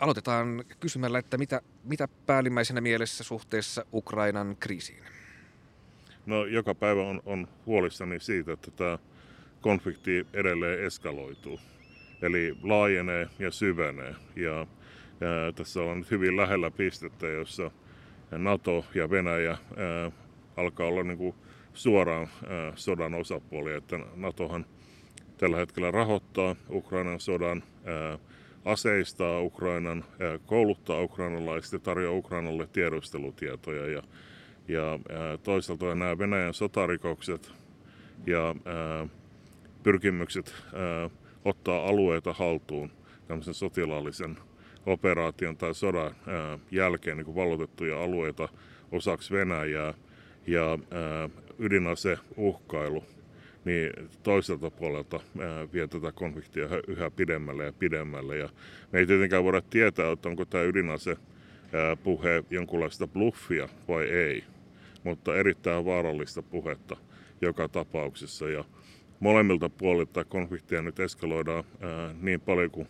aloitetaan kysymällä, että mitä, mitä päällimmäisenä mielessä suhteessa Ukrainan kriisiin? No joka päivä on, on huolissani siitä, että tämä konflikti edelleen eskaloituu. Eli laajenee ja syvenee. Ja, ja tässä on nyt hyvin lähellä pistettä, jossa NATO ja Venäjä ää, alkaa olla niin kuin suoraan ää, sodan osapuolia. Että NATOhan tällä hetkellä rahoittaa Ukrainan sodan, ää, aseistaa Ukrainan, ää, kouluttaa ukrainalaiset ja tarjoaa Ukrainalle tiedustelutietoja. Ja, ja ää, toisaalta nämä Venäjän sotarikokset ja ää, pyrkimykset ottaa alueita haltuun tämmöisen sotilaallisen operaation tai sodan jälkeen niin vallotettuja alueita osaksi Venäjää ja ydinaseuhkailu niin toiselta puolelta vie tätä konfliktia yhä pidemmälle ja pidemmälle. Ja me ei tietenkään voida tietää, että onko tämä ydinase puhe jonkunlaista bluffia vai ei, mutta erittäin vaarallista puhetta joka tapauksessa. Ja molemmilta puolilta konfliktia nyt eskaloidaan niin paljon kuin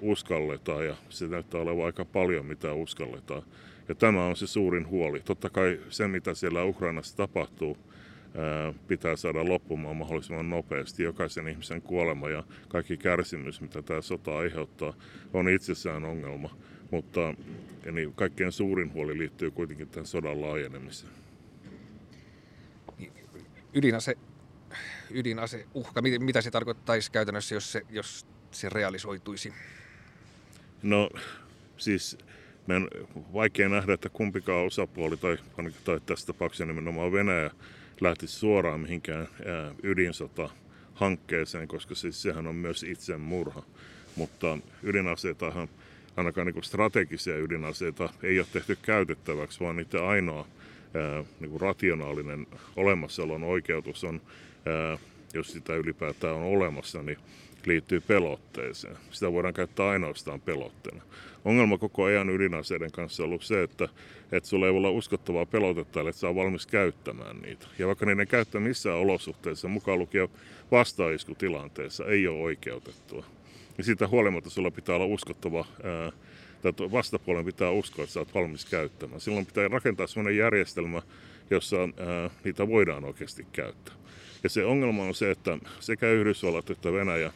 uskalletaan ja se näyttää olevan aika paljon mitä uskalletaan. Ja tämä on se suurin huoli. Totta kai se mitä siellä Ukrainassa tapahtuu pitää saada loppumaan mahdollisimman nopeasti. Jokaisen ihmisen kuolema ja kaikki kärsimys mitä tämä sota aiheuttaa on itsessään ongelma. Mutta niin kaikkein suurin huoli liittyy kuitenkin tämän sodan laajenemiseen. Ydinase ydinaseuhka, mitä se tarkoittaisi käytännössä, jos se, jos se realisoituisi? No siis meidän vaikea nähdä, että kumpikaan osapuoli tai, tai tässä tapauksessa nimenomaan Venäjä lähtisi suoraan mihinkään ydinsota hankkeeseen, koska siis sehän on myös itsemurha. Mutta ydinaseitahan, ainakaan niin strategisia ydinaseita, ei ole tehty käytettäväksi, vaan niiden ainoa niin kuin rationaalinen olemassaolon oikeutus on jos sitä ylipäätään on olemassa, niin liittyy pelotteeseen. Sitä voidaan käyttää ainoastaan pelotteena. Ongelma koko ajan ydinaseiden kanssa on ollut se, että, että sulla ei voi olla uskottavaa pelotetta, että saa valmis käyttämään niitä. Ja vaikka niiden käyttö missään olosuhteissa, mukaan lukien vastaiskutilanteessa, ei ole oikeutettua. Ja siitä huolimatta sulla pitää olla uskottava, ää, tai vastapuolen pitää uskoa, että sä oot valmis käyttämään. Silloin pitää rakentaa sellainen järjestelmä, jossa ää, niitä voidaan oikeasti käyttää. Ja se ongelma on se, että sekä Yhdysvallat että Venäjä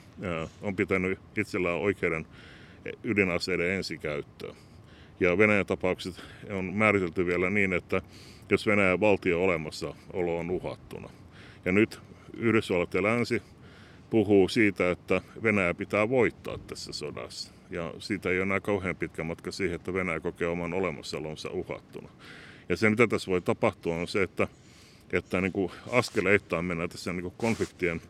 on pitänyt itsellään oikeuden ydinaseiden ensikäyttöön. Ja Venäjän tapaukset on määritelty vielä niin, että jos Venäjän valtio olemassaolo on uhattuna. Ja nyt Yhdysvallat ja Länsi puhuu siitä, että Venäjä pitää voittaa tässä sodassa. Ja siitä ei ole enää kauhean pitkä matka siihen, että Venäjä kokee oman olemassaolonsa uhattuna. Ja se, mitä tässä voi tapahtua, on se, että että niin kuin askeleittain mennään tässä niin kuin konfliktien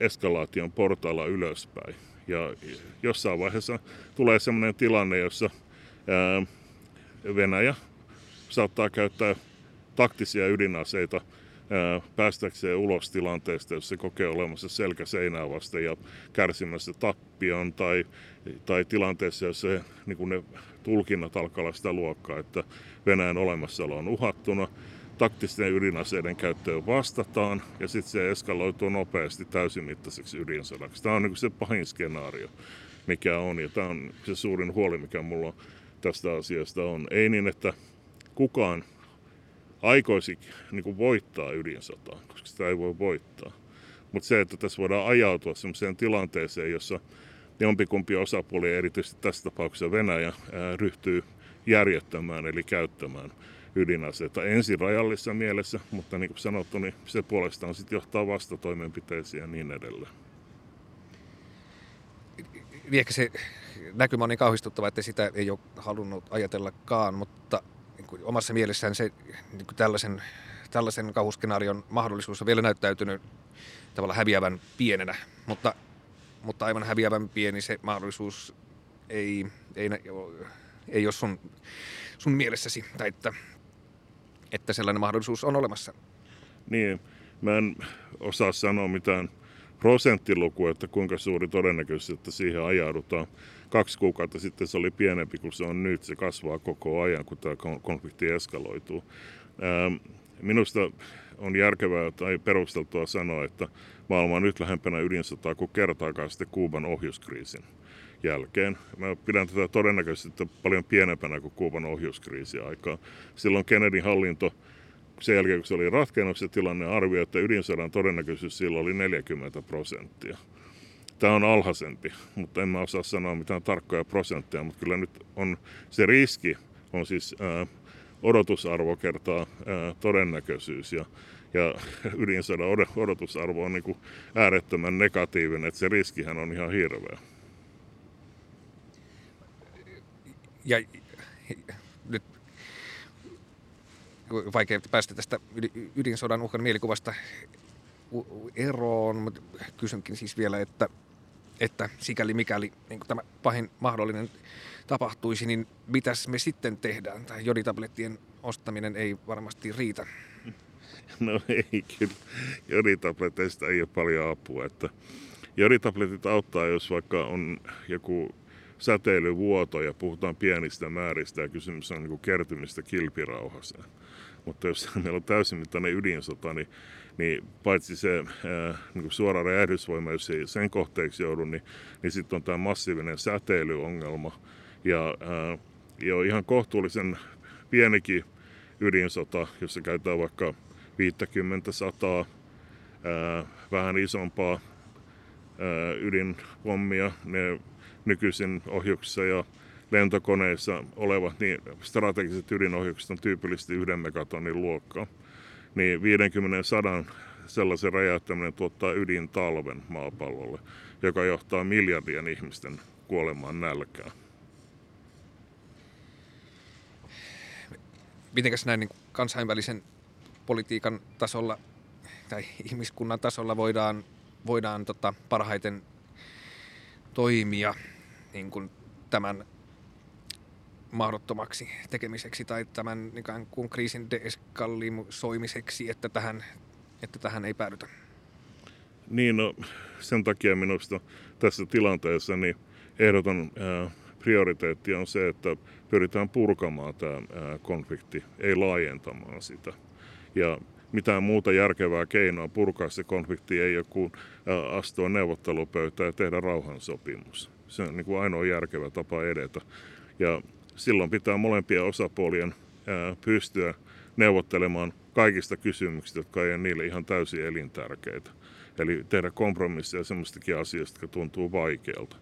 eskalaation portailla ylöspäin. Ja jossain vaiheessa tulee sellainen tilanne, jossa Venäjä saattaa käyttää taktisia ydinaseita päästäkseen ulos tilanteesta, jos se kokee olemassa selkä seinää vasten ja kärsimässä tappion tai, tai tilanteessa, jossa se, niin ne tulkinnat alkaa olla sitä luokkaa, että Venäjän olemassaolo on uhattuna taktisten ydinaseiden käyttöön vastataan ja sitten se eskaloituu nopeasti täysimittaiseksi ydinsodaksi. Tämä on niin se pahin skenaario, mikä on ja tämä on se suurin huoli, mikä mulla tästä asiasta on. Ei niin, että kukaan aikoisi niin voittaa ydinsotaa, koska sitä ei voi voittaa. Mutta se, että tässä voidaan ajautua sellaiseen tilanteeseen, jossa jompikumpi osapuoli, erityisesti tässä tapauksessa Venäjä, ryhtyy järjettämään eli käyttämään ydinaseita ensin rajallisessa mielessä, mutta niin kuin sanottu, niin se puolestaan sitten johtaa vastatoimenpiteisiin ja niin edelleen. Ehkä se näkymä on niin kauhistuttava, että sitä ei ole halunnut ajatellakaan, mutta niin omassa mielessään se niin kuin tällaisen, tällaisen kauhuskenaarion mahdollisuus on vielä näyttäytynyt tavallaan häviävän pienenä, mutta, mutta aivan häviävän pieni se mahdollisuus ei, ei, ei ole sun, sun mielessäsi, tai että että sellainen mahdollisuus on olemassa. Niin, mä en osaa sanoa mitään prosenttilukua, että kuinka suuri todennäköisyys, että siihen ajaudutaan. Kaksi kuukautta sitten se oli pienempi kuin se on nyt. Se kasvaa koko ajan, kun tämä konflikti eskaloituu. Ähm, minusta on järkevää tai perusteltua sanoa, että maailma on nyt lähempänä ydinsotaa kuin kertaakaan sitten Kuuban ohjuskriisin jälkeen. Mä pidän tätä todennäköisesti paljon pienempänä kuin Kuuban ohjuskriisi aikaa. Silloin Kennedyn hallinto sen jälkeen, kun se oli ratkennut se tilanne, arvioi, että ydinsodan todennäköisyys silloin oli 40 prosenttia. Tämä on alhaisempi, mutta en mä osaa sanoa mitään tarkkoja prosentteja, mutta kyllä nyt on se riski, on siis ää, odotusarvo kertaa ää, todennäköisyys ja, ja ydinsodan odotusarvo on niin kuin äärettömän negatiivinen, että se riskihän on ihan hirveä. Ja nyt vaikea päästä tästä ydinsodan uhkan mielikuvasta eroon, mutta kysynkin siis vielä, että, että sikäli mikäli niin tämä pahin mahdollinen tapahtuisi, niin mitäs me sitten tehdään? Tai joditablettien ostaminen ei varmasti riitä. No ei kyllä. Joditableteista ei ole paljon apua. Että joditabletit auttaa, jos vaikka on joku säteilyvuoto ja puhutaan pienistä määristä ja kysymys on niin kertymistä kilpirauhaseen. Mutta jos meillä on täysimittainen ydinsota, niin, niin paitsi se ää, niin suora räjähdysvoima, jos ei sen kohteeksi joudu, niin, niin sitten on tämä massiivinen säteilyongelma. Ja ää, jo ihan kohtuullisen pienikin ydinsota, jossa käytetään vaikka 50 sataa vähän isompaa ydinpommia, ne nykyisin ohjuksissa ja lentokoneissa olevat niin strategiset ydinohjukset on tyypillisesti yhden megatonnin luokkaa. Niin 50 sadan sellaisen räjäyttäminen tuottaa ydintalven maapallolle, joka johtaa miljardien ihmisten kuolemaan nälkään. Mitenkäs näin niin kansainvälisen politiikan tasolla tai ihmiskunnan tasolla voidaan, voidaan tota, parhaiten toimia niin kuin tämän mahdottomaksi tekemiseksi tai tämän ikään kuin kriisin deeskalisoimiseksi, että tähän, että tähän ei päädytä? Niin, no, sen takia minusta tässä tilanteessa niin ehdoton ää, prioriteetti on se, että pyritään purkamaan tämä konflikti, ei laajentamaan sitä. Ja mitään muuta järkevää keinoa purkaa se konflikti ei ole kuin astua neuvottelupöytään ja tehdä rauhansopimus. Se on niin kuin ainoa järkevä tapa edetä. Ja silloin pitää molempien osapuolien pystyä neuvottelemaan kaikista kysymyksistä, jotka ei ole niille ihan täysin elintärkeitä. Eli tehdä kompromisseja semmoistakin asioista, jotka tuntuu vaikealta.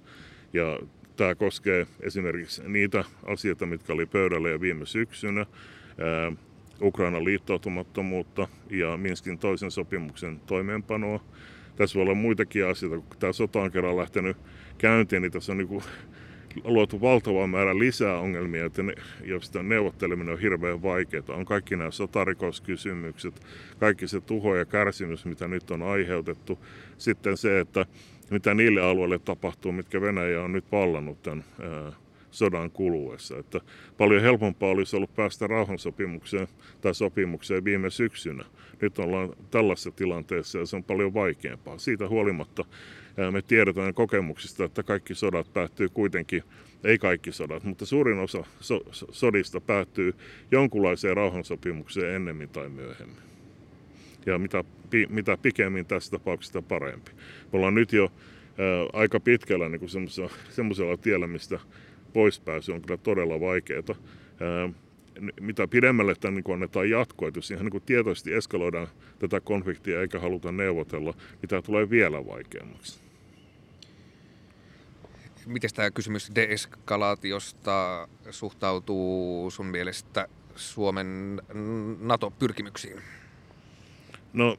Ja tämä koskee esimerkiksi niitä asioita, mitkä oli pöydällä jo viime syksynä, Ukrainan liittoutumattomuutta ja Minskin toisen sopimuksen toimeenpanoa. Tässä voi olla muitakin asioita, kun tämä sota on kerran lähtenyt käyntiin, niin tässä on niin luotu valtava määrä lisää ongelmia, että ne, joista neuvotteleminen on hirveän vaikeaa. On kaikki nämä sotarikoskysymykset, kaikki se tuho ja kärsimys, mitä nyt on aiheutettu. Sitten se, että mitä niille alueille tapahtuu, mitkä Venäjä on nyt vallannut tämän sodan kuluessa. Että paljon helpompaa olisi ollut päästä rauhansopimukseen tai sopimukseen viime syksynä. Nyt ollaan tällaisessa tilanteessa ja se on paljon vaikeampaa. Siitä huolimatta me tiedetään kokemuksista, että kaikki sodat päättyy kuitenkin, ei kaikki sodat, mutta suurin osa so- sodista päättyy jonkunlaiseen rauhansopimukseen ennemmin tai myöhemmin. Ja mitä, mitä pikemmin tässä tapauksessa parempi. Me ollaan nyt jo ää, aika pitkällä niin semmoisella tiellä, mistä poispääsy on kyllä todella vaikeaa. Mitä pidemmälle tämän niin annetaan jatkoa, että jos ihan niin tietoisesti eskaloidaan tätä konfliktia eikä haluta neuvotella, niin tämä tulee vielä vaikeammaksi. Miten tämä kysymys deeskalaatiosta suhtautuu sun mielestä Suomen NATO-pyrkimyksiin? No,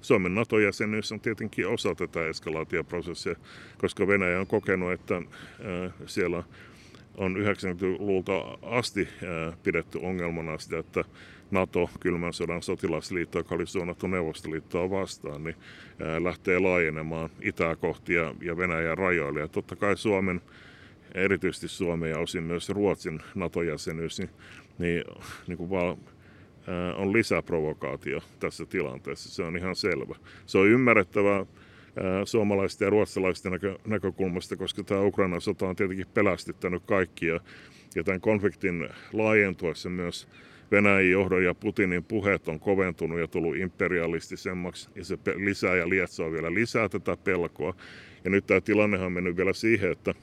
Suomen NATO-jäsenyys on tietenkin osa tätä eskalaatioprosessia, koska Venäjä on kokenut, että siellä on 90-luvulta asti pidetty ongelmana sitä, että NATO, kylmän sodan sotilasliitto, joka oli suunnattu Neuvostoliittoa vastaan, niin lähtee laajenemaan itää kohti ja Venäjän rajoille. Ja totta kai Suomen, erityisesti Suomen ja osin myös Ruotsin NATO-jäsenyys, niin, niin, niin kuin vaan on lisäprovokaatio tässä tilanteessa. Se on ihan selvä. Se on ymmärrettävää suomalaisten ja ruotsalaisten näkö, näkökulmasta, koska tämä Ukrainan sota on tietenkin pelästyttänyt kaikkia. Ja tämän konfliktin laajentuessa myös Venäjän johdon ja Putinin puheet on koventunut ja tullut imperialistisemmaksi ja se lisää ja lietsoo vielä lisää tätä pelkoa. Ja nyt tämä tilannehan on mennyt vielä siihen, että,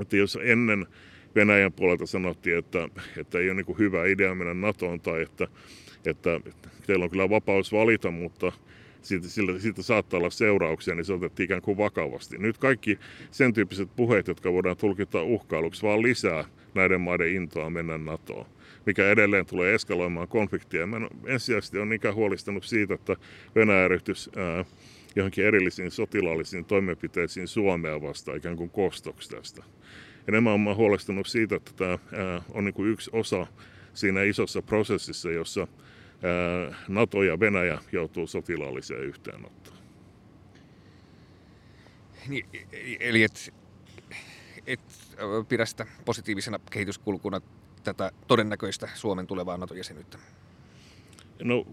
että jos ennen Venäjän puolelta sanottiin, että, että ei ole niin hyvä idea mennä NATOon tai että, että teillä on kyllä vapaus valita, mutta siitä, sillä, siitä saattaa olla seurauksia, niin se otettiin ikään kuin vakavasti. Nyt kaikki sen tyyppiset puheet, jotka voidaan tulkita uhkailuksi, vaan lisää näiden maiden intoa mennä NATOon mikä edelleen tulee eskaloimaan konfliktia. Mä en ensisijaisesti on ikään huolistunut siitä, että Venäjä ryhtyisi ää, johonkin erillisiin sotilaallisiin toimenpiteisiin Suomea vastaan ikään kuin kostoksi tästä. Enemmän olen huolestunut siitä, että tämä on niin kuin yksi osa siinä isossa prosessissa, jossa NATO ja Venäjä joutuu sotilaalliseen yhteenottoon. Niin, eli et, et pidä sitä positiivisena kehityskulkuna tätä todennäköistä Suomen tulevaa NATO-jäsenyyttä? No,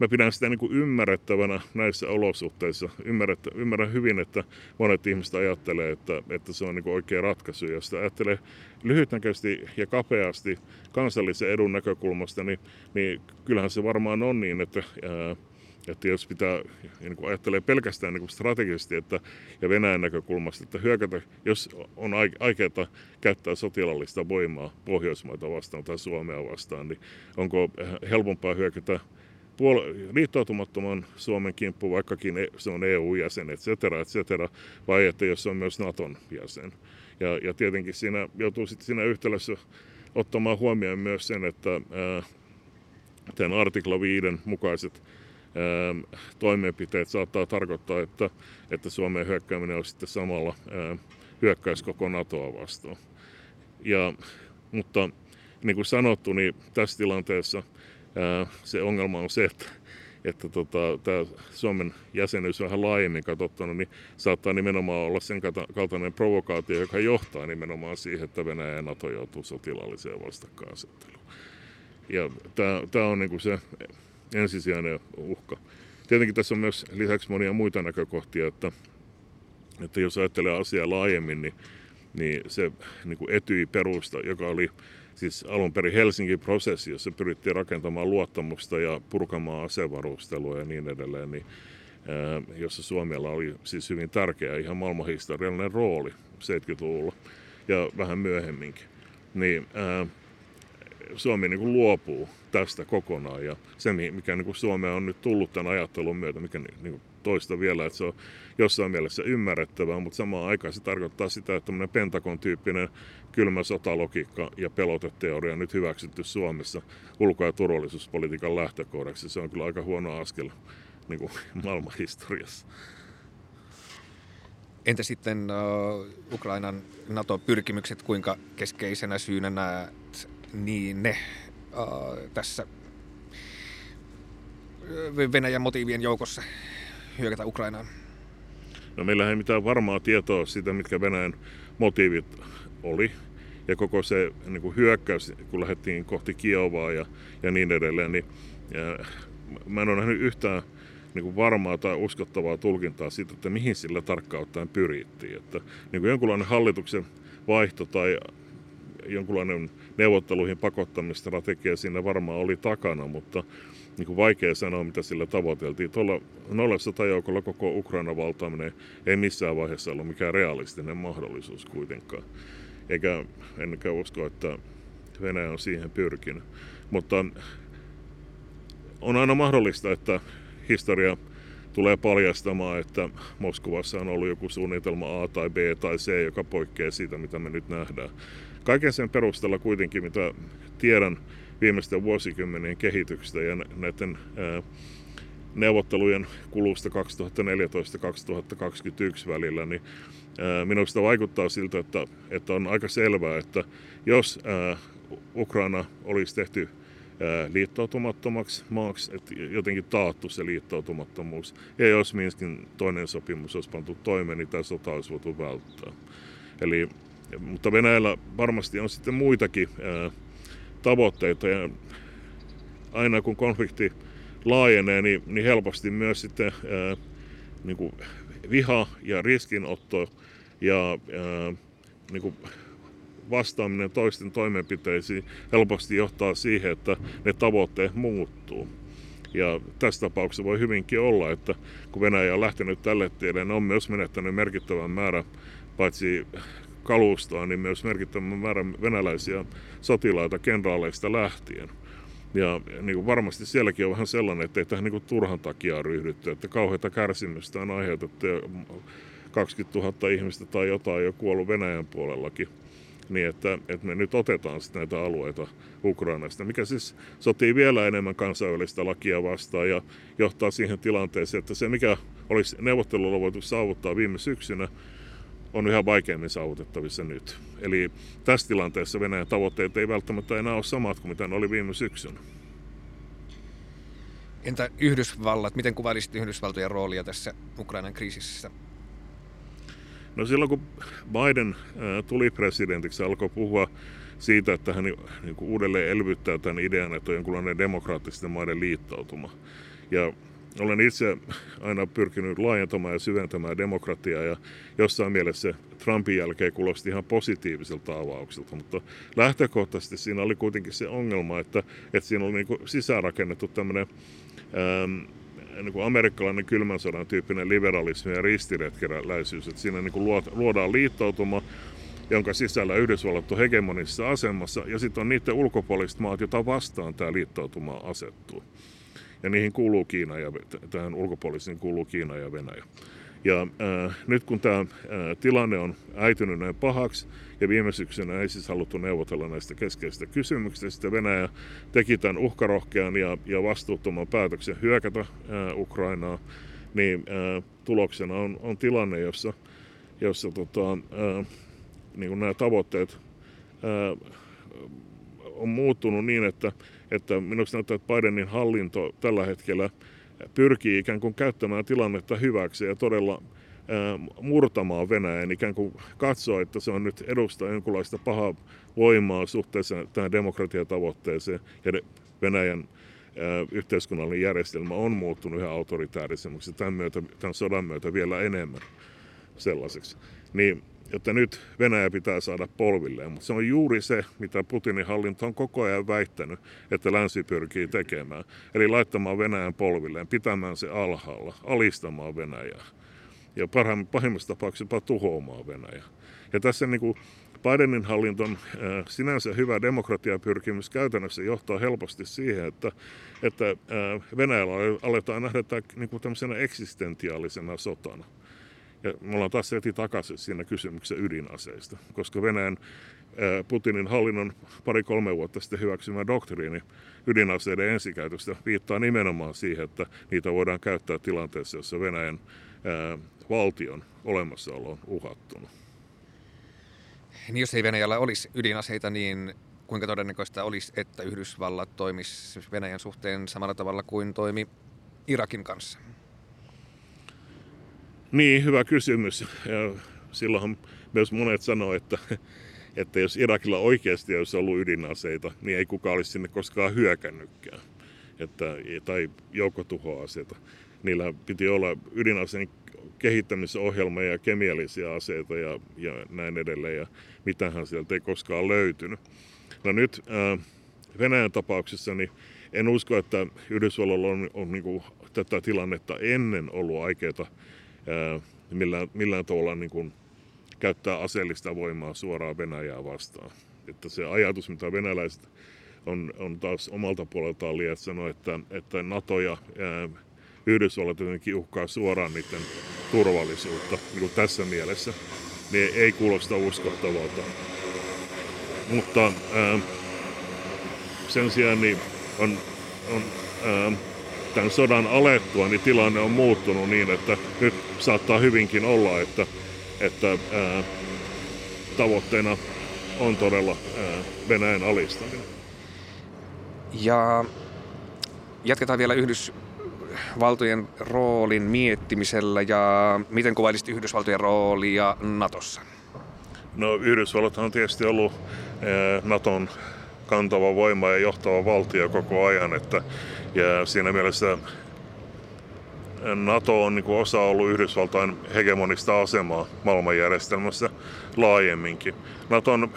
mä pidän sitä niin kuin ymmärrettävänä näissä olosuhteissa. Ymmärrettä, ymmärrän hyvin, että monet ihmiset ajattelee, että, että se on niin kuin oikea ratkaisu. Ja sitä ajattelee lyhytnäköisesti ja kapeasti kansallisen edun näkökulmasta, niin, niin kyllähän se varmaan on niin, että että jos pitää, niin kuin ajattelee pelkästään niin kuin strategisesti että, ja Venäjän näkökulmasta, että hyökätä, jos on aikeita käyttää sotilallista voimaa Pohjoismaita vastaan tai Suomea vastaan, niin onko helpompaa hyökätä puol- liittoutumattoman Suomen kimppu, vaikkakin e-, se on EU-jäsen, et cetera, et cetera, vai että jos se on myös Naton jäsen. Ja, ja tietenkin siinä joutuu sitten siinä yhtälössä ottamaan huomioon myös sen, että ää, tämän artikla 5 mukaiset Ähm, toimenpiteet saattaa tarkoittaa, että, että Suomen hyökkääminen on sitten samalla ähm, hyökkäys koko NATOa vastaan. Ja, mutta niin kuin sanottu, niin tässä tilanteessa ää, se ongelma on se, että, että tota, tämä Suomen jäsenyys vähän laajemmin katsottuna, niin saattaa nimenomaan olla sen kaltainen provokaatio, joka johtaa nimenomaan siihen, että Venäjä ja NATO joutuu sotilaalliseen vastakkainasetteluun. Ja tämä on niin kuin se ensisijainen uhka. Tietenkin tässä on myös lisäksi monia muita näkökohtia, että, että jos ajattelee asiaa laajemmin, niin, niin se niin kuin etyi perusta, joka oli siis alun perin Helsingin prosessi, jossa pyrittiin rakentamaan luottamusta ja purkamaan asevarustelua ja niin edelleen, niin, ää, jossa Suomella oli siis hyvin tärkeä ihan maailmanhistoriallinen rooli 70-luvulla ja vähän myöhemminkin. Niin, ää, Suomi niin kuin luopuu tästä kokonaan. Ja se, mikä niin kuin Suomeen on nyt tullut tämän ajattelun myötä, mikä niin kuin toista vielä, että se on jossain mielessä ymmärrettävää, mutta samaan aikaan se tarkoittaa sitä, että tämmöinen Pentagon-tyyppinen kylmä sotalogiikka ja peloteteoria on nyt hyväksytty Suomessa ulko- ja turvallisuuspolitiikan lähtökohdaksi. Se on kyllä aika huono askel niin kuin maailmanhistoriassa. Entä sitten uh, Ukrainan NATO-pyrkimykset, kuinka keskeisenä syynä näet niin ne uh, tässä Venäjän motiivien joukossa hyökätä Ukrainaan? No meillä ei mitään varmaa tietoa siitä, mitkä Venäjän motiivit oli. Ja koko se niin kuin hyökkäys, kun lähdettiin kohti Kiovaa ja, ja niin edelleen, niin ja, mä en ole nähnyt yhtään niin kuin varmaa tai uskottavaa tulkintaa siitä, että mihin sillä tarkkaan ottaen pyrittiin. Että, niin kuin jonkunlainen hallituksen vaihto tai jonkunlainen neuvotteluihin pakottamistrategia siinä varmaan oli takana, mutta niin kuin vaikea sanoa, mitä sillä tavoiteltiin. Tuolla nolla sotajoukolla koko Ukraina valtaaminen ei missään vaiheessa ollut mikään realistinen mahdollisuus kuitenkaan. Eikä ennekään usko, että Venäjä on siihen pyrkinyt. Mutta on aina mahdollista, että historia tulee paljastamaan, että Moskovassa on ollut joku suunnitelma A tai B tai C, joka poikkeaa siitä, mitä me nyt nähdään. Kaiken sen perusteella kuitenkin, mitä tiedän viimeisten vuosikymmenien kehityksestä ja näiden neuvottelujen kulusta 2014-2021 välillä, niin minusta vaikuttaa siltä, että, että on aika selvää, että jos Ukraina olisi tehty liittoutumattomaksi maaksi, että jotenkin taattu se liittoutumattomuus. Ja jos Minskin toinen sopimus olisi pantu toimeen, niin tämä sota olisi voitu välttää. Eli mutta Venäjällä varmasti on sitten muitakin tavoitteita ja aina kun konflikti laajenee, niin, niin helposti myös sitten ää, niin kuin viha ja riskinotto ja ää, niin kuin vastaaminen toisten toimenpiteisiin helposti johtaa siihen, että ne tavoitteet muuttuu. Ja tässä tapauksessa voi hyvinkin olla, että kun Venäjä on lähtenyt tälle tielle, ne on myös menettänyt merkittävän määrän paitsi kalustoa, niin myös merkittävän määrän venäläisiä sotilaita kenraaleista lähtien. Ja niin kuin varmasti sielläkin on vähän sellainen, että ei tähän niin kuin turhan takia ryhdytty, että kauheita kärsimystä on aiheutettu 20 000 ihmistä tai jotain jo kuollut Venäjän puolellakin. Niin, että, että me nyt otetaan sitten näitä alueita Ukrainasta, mikä siis sotii vielä enemmän kansainvälistä lakia vastaan ja johtaa siihen tilanteeseen, että se mikä olisi neuvottelulla voitu saavuttaa viime syksynä, on yhä vaikeammin saavutettavissa nyt. Eli tässä tilanteessa Venäjän tavoitteet ei välttämättä enää ole samat kuin mitä ne oli viime syksynä. Entä Yhdysvallat? Miten kuvailisit Yhdysvaltojen roolia tässä Ukrainan kriisissä? No silloin kun Biden tuli presidentiksi, alkoi puhua siitä, että hän niin uudelleen elvyttää tämän idean, että on jonkunlainen demokraattisten maiden liittoutuma. Ja olen itse aina pyrkinyt laajentamaan ja syventämään demokratiaa ja jossain mielessä Trumpin jälkeen kuulosti ihan positiiviselta avaukselta, mutta lähtökohtaisesti siinä oli kuitenkin se ongelma, että, että siinä oli niin sisäänrakennettu tämmöinen ähm, niin kuin amerikkalainen kylmän sodan tyyppinen liberalismi ja ristiretkeräläisyys, että siinä niin kuin luodaan liittoutuma, jonka sisällä Yhdysvallat on hegemonisessa asemassa, ja sitten on niiden ulkopuoliset maat, joita vastaan tämä liittoutuma asettuu. Ja niihin kuuluu Kiina ja tähän ulkopuolisiin kuuluu Kiina ja Venäjä. Ja äh, nyt kun tämä äh, tilanne on äitynyt näin pahaksi, ja viime syksynä ei siis haluttu neuvotella näistä keskeisistä kysymyksistä, Venäjä teki tämän uhkarohkean ja, ja vastuuttoman päätöksen hyökätä äh, Ukrainaa, niin äh, tuloksena on, on tilanne, jossa, jossa tota, äh, niin nämä tavoitteet äh, on muuttunut niin, että, että minusta näyttää, että Bidenin hallinto tällä hetkellä pyrkii ikään kuin käyttämään tilannetta hyväksi ja todella murtamaan Venäjän, ikään kuin katsoa, että se on nyt edustaa jonkunlaista pahaa voimaa suhteessa tähän demokratiatavoitteeseen ja Venäjän yhteiskunnallinen järjestelmä on muuttunut yhä autoritäärisemmäksi tämän, myötä, tämän sodan myötä vielä enemmän sellaiseksi. Niin että nyt Venäjä pitää saada polvilleen. Mutta se on juuri se, mitä Putinin hallinto on koko ajan väittänyt, että länsi pyrkii tekemään. Eli laittamaan Venäjän polvilleen, pitämään se alhaalla, alistamaan Venäjää. Ja pahimmassa tapauksessa jopa tuhoamaan Venäjää. Ja tässä niin kuin Bidenin hallinton äh, sinänsä hyvä demokratiapyrkimys käytännössä johtaa helposti siihen, että, että äh, Venäjällä aletaan nähdä tämä niin kuin eksistentiaalisena sotana. Ja me ollaan taas heti takaisin siinä kysymyksessä ydinaseista, koska Venäjän Putinin hallinnon pari-kolme vuotta sitten hyväksymä doktriini ydinaseiden ensikäytöstä viittaa nimenomaan siihen, että niitä voidaan käyttää tilanteessa, jossa Venäjän valtion olemassaolo on uhattuna. Niin jos ei Venäjällä olisi ydinaseita, niin kuinka todennäköistä olisi, että Yhdysvallat toimisi Venäjän suhteen samalla tavalla kuin toimi Irakin kanssa? Niin, hyvä kysymys. Ja silloinhan myös monet sanoo, että, että jos Irakilla oikeasti olisi ollut ydinaseita, niin ei kukaan olisi sinne koskaan hyökännytkään. Että, tai joukkotuhoaseita. Niillä piti olla ydinaseen kehittämisohjelma ja kemiallisia aseita ja, ja näin edelleen. Ja mitähän sieltä ei koskaan löytynyt. No nyt ää, Venäjän tapauksessa niin en usko, että Yhdysvalloilla on, on niin kuin, tätä tilannetta ennen ollut aikeita millään, millään tavalla niin kuin käyttää aseellista voimaa suoraan Venäjää vastaan. Että se ajatus, mitä venäläiset on, on taas omalta puoleltaan lietsänut, että, että NATO ja ää, Yhdysvallat jotenkin uhkaa suoraan niiden turvallisuutta niin tässä mielessä, niin ei kuulosta uskottavalta. Mutta ää, sen sijaan niin on, on ää, tämän sodan alettua, niin tilanne on muuttunut niin, että nyt saattaa hyvinkin olla, että, että ää, tavoitteena on todella ää, Venäjän alistaminen. Ja jatketaan vielä Yhdysvaltojen roolin miettimisellä ja miten kuvailisit Yhdysvaltojen roolia Natossa? No Yhdysvallat on tietysti ollut Naton kantava voima ja johtava valtio koko ajan, että, ja siinä mielessä NATO on niin kuin osa ollut Yhdysvaltain hegemonista asemaa maailmanjärjestelmässä laajemminkin. Naton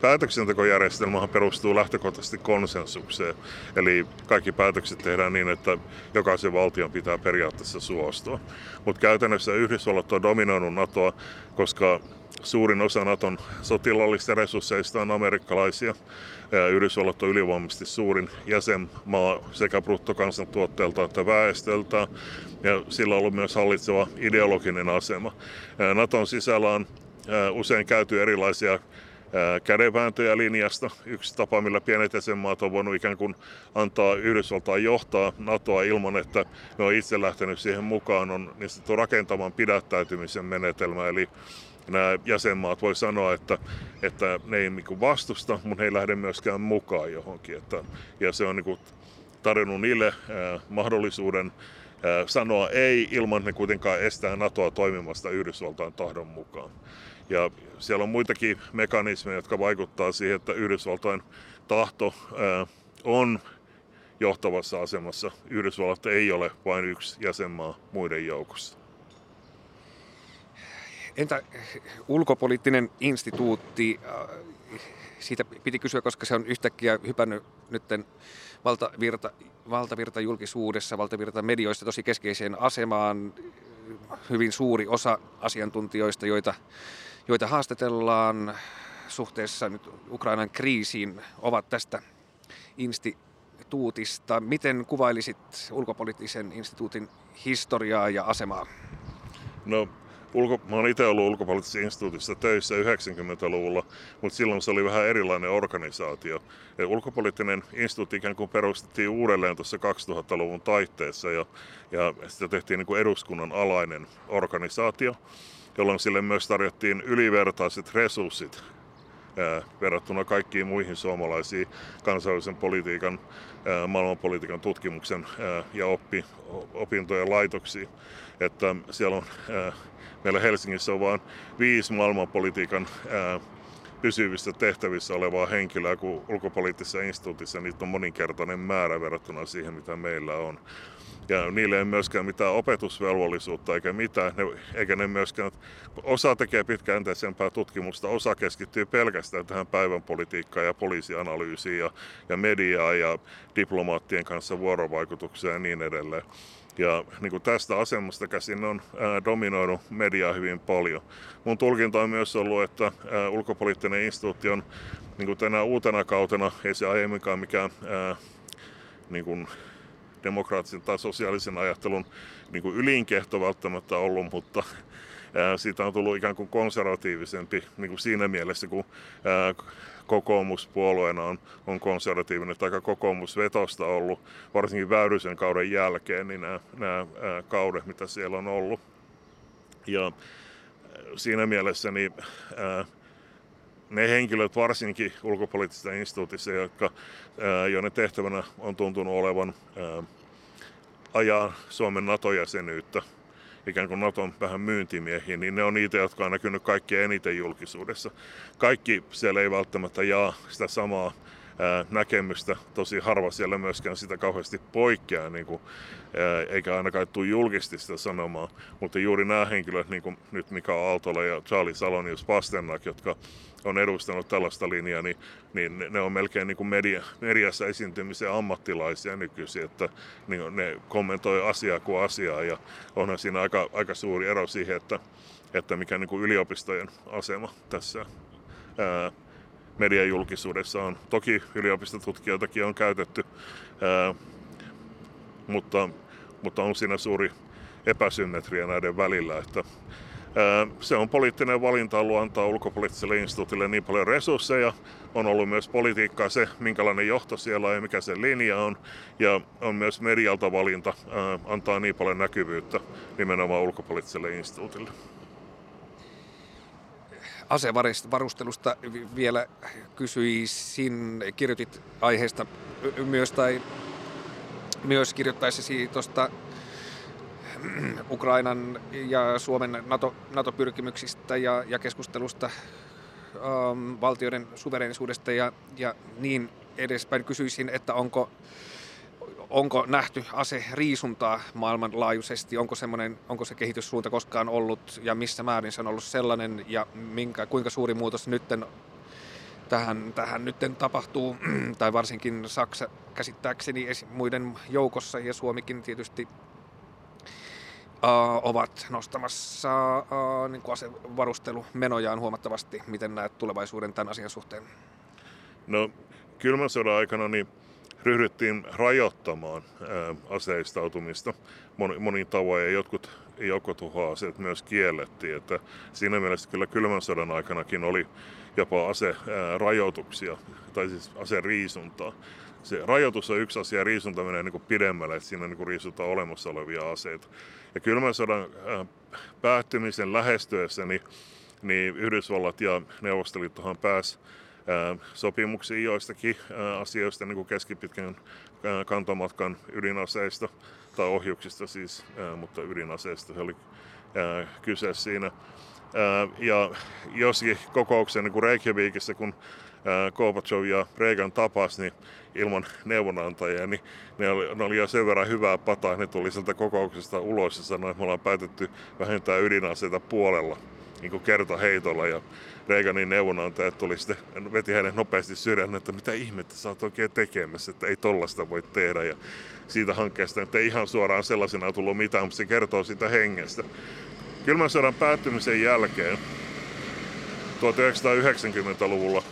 päätöksentekojärjestelmähän perustuu lähtökohtaisesti konsensukseen. Eli kaikki päätökset tehdään niin, että jokaisen valtion pitää periaatteessa suostua. Mutta käytännössä Yhdysvallat on dominoinut NATOa, koska suurin osa Naton sotilaallisista resursseista on amerikkalaisia. Yhdysvallat on ylivoimaisesti suurin jäsenmaa sekä bruttokansantuotteelta että väestöltä, ja sillä on ollut myös hallitseva ideologinen asema. Naton sisällä on usein käyty erilaisia kädenvääntöjä linjasta. Yksi tapa, millä pienet jäsenmaat on voinut ikään kuin antaa Yhdysvaltain johtaa NATOa ilman, että ne on itse lähtenyt siihen mukaan, on niin rakentavan pidättäytymisen menetelmä. Eli nämä jäsenmaat voi sanoa, että, että ne ei niin vastusta, mutta he ei lähde myöskään mukaan johonkin. Että, ja se on niin tarjonnut niille mahdollisuuden sanoa ei ilman, että ne kuitenkaan estää NATOa toimimasta Yhdysvaltain tahdon mukaan. Ja siellä on muitakin mekanismeja, jotka vaikuttaa siihen, että Yhdysvaltain tahto on johtavassa asemassa. Yhdysvallat ei ole vain yksi jäsenmaa muiden joukossa. Entä ulkopoliittinen instituutti? Siitä piti kysyä, koska se on yhtäkkiä hypännyt nytten valtavirta, valtavirta julkisuudessa, valtavirta medioista tosi keskeiseen asemaan. Hyvin suuri osa asiantuntijoista, joita joita haastatellaan suhteessa nyt Ukrainan kriisiin, ovat tästä instituutista. Miten kuvailisit ulkopoliittisen instituutin historiaa ja asemaa? No, ulko, mä oon itse ollut ulkopoliittisessa instituutissa töissä 90-luvulla, mutta silloin se oli vähän erilainen organisaatio. Ja ulkopoliittinen instituutti ikään kuin perustettiin uudelleen tuossa 2000-luvun taitteessa ja, ja sitä tehtiin niin kuin eduskunnan alainen organisaatio jolloin sille myös tarjottiin ylivertaiset resurssit verrattuna kaikkiin muihin suomalaisiin kansainvälisen politiikan, maailmanpolitiikan tutkimuksen ja oppi, opintojen laitoksiin. Että siellä on, ää, meillä Helsingissä on vain viisi maailmanpolitiikan ää, pysyvissä tehtävissä olevaa henkilöä, kun ulkopoliittisessa instituutissa niitä on moninkertainen määrä verrattuna siihen, mitä meillä on. Ja niille ei myöskään mitään opetusvelvollisuutta eikä mitään, ne, eikä ne myöskään, osa tekee pitkäjänteisempää tutkimusta, osa keskittyy pelkästään tähän päivän politiikkaan ja poliisianalyysiin ja, ja mediaan ja diplomaattien kanssa vuorovaikutukseen ja niin edelleen. Ja niin kuin tästä asemasta käsin on ää, dominoinut mediaa hyvin paljon. Mun tulkinta on myös ollut, että ää, ulkopoliittinen instituutti on niin kuin tänä uutena kautena, ei se aiemminkaan mikään ää, niin kuin demokraattisen tai sosiaalisen ajattelun niin kuin ylinkehto välttämättä ollut, mutta ää, siitä on tullut ikään kuin konservatiivisempi niin kuin siinä mielessä, kun ää, kokoomuspuolueena on, on konservatiivinen tai kokoomusvetosta ollut, varsinkin Väyrysen kauden jälkeen, niin nämä, nämä ää, kaudet, mitä siellä on ollut. Ja siinä mielessä niin, ää, ne henkilöt varsinkin ulkopoliittisessa instituutissa, jotka, joiden tehtävänä on tuntunut olevan ajaa Suomen NATO-jäsenyyttä, ikään kuin Naton vähän myyntimiehiä, niin ne on niitä, jotka on näkynyt kaikkein eniten julkisuudessa. Kaikki siellä ei välttämättä jaa sitä samaa näkemystä. Tosi harva siellä myöskään sitä kauheasti poikkeaa, niin kuin, eikä ainakaan tule julkisesti sitä sanomaan. Mutta juuri nämä henkilöt, niin kuin nyt Mika Aaltola ja Charlie Salonius Pasternak, jotka on edustanut tällaista linjaa, niin, niin ne on melkein niin kuin media, mediassa esiintymisen ammattilaisia nykyisin, että niin ne kommentoi asiaa kuin asiaa ja onhan siinä aika, aika suuri ero siihen, että, että mikä niin kuin yliopistojen asema tässä ää, mediajulkisuudessa on. Toki yliopistotutkijoitakin on käytetty, ää, mutta, mutta on siinä suuri epäsymmetria näiden välillä, että se on poliittinen valinta ollut antaa ulkopoliittiselle instituutille niin paljon resursseja. On ollut myös politiikkaa se, minkälainen johto siellä on ja mikä se linja on. Ja on myös medialta valinta antaa niin paljon näkyvyyttä nimenomaan ulkopoliittiselle instituutille. Asevarustelusta vielä kysyisin, kirjoitit aiheesta myös tai myös kirjoittaessasi tuosta Ukrainan ja Suomen NATO, NATO-pyrkimyksistä ja, ja keskustelusta ähm, valtioiden suverenisuudesta ja, ja niin edespäin. Kysyisin, että onko, onko nähty aseriisuntaa maailmanlaajuisesti, onko, onko se kehityssuunta koskaan ollut ja missä määrin se on ollut sellainen ja minkä, kuinka suuri muutos nytten tähän, tähän nyt tapahtuu, tai varsinkin Saksa käsittääkseni muiden joukossa ja Suomikin tietysti uh, ovat nostamassa uh, niin kuin asevarustelumenojaan huomattavasti. Miten näet tulevaisuuden tämän asian suhteen? No kylmän sodan aikana niin ryhdyttiin rajoittamaan aseistautumista monin, tavoin ja jotkut joukkotuhoaseet myös kiellettiin. Että siinä mielessä kyllä kylmän sodan aikanakin oli jopa aserajoituksia tai siis aseriisuntaa. Se rajoitus on yksi asia, riisunta menee niin pidemmälle, että siinä niin riisutaan olemassa olevia aseita. Ja kylmän sodan päättymisen lähestyessä niin, niin Yhdysvallat ja Neuvostoliittohan pääsi sopimuksiin joistakin asioista, niin kuin keskipitkän kantomatkan ydinaseista tai ohjuksista siis, mutta ydinaseista se oli kyse siinä. Ja joskin kokouksen niin kuin Reykjavikissa, kun Gorbachev ja Reagan tapas, niin ilman neuvonantajia, niin ne oli, ne oli jo sen verran hyvää pataa, ne tuli sieltä kokouksesta ulos ja sanoi, että me ollaan päätetty vähentää ydinaseita puolella niin kuin kertaheitolla ja Reaganin neuvonantajat tuli sitten, veti hänen nopeasti syrjään, että mitä ihmettä sä oot oikein tekemässä, että ei tollasta voi tehdä. Ja siitä hankkeesta että ei ihan suoraan sellaisena tullut mitään, mutta se kertoo siitä hengestä. Kylmän sodan päättymisen jälkeen 1990-luvulla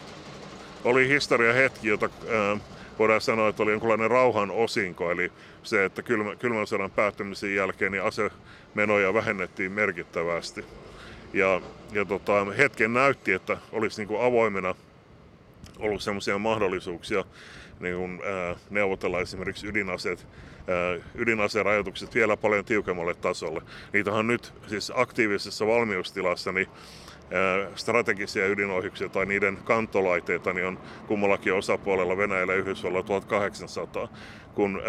oli historia hetki, jota ää, voidaan sanoa, että oli jonkinlainen rauhan osinko, eli se, että kylmän, kylmän sodan päättymisen jälkeen niin asemenoja vähennettiin merkittävästi. Ja, ja tota, hetken näytti, että olisi niin kuin avoimena ollut sellaisia mahdollisuuksia niin kuin, ää, neuvotella esimerkiksi ydinaseet, ää, ydinaserajoitukset vielä paljon tiukemmalle tasolle. Niitähän nyt siis aktiivisessa valmiustilassa niin strategisia ydinohjuksia tai niiden kantolaiteita niin on kummallakin osapuolella Venäjällä ja Yhdysvalloilla 1800, kun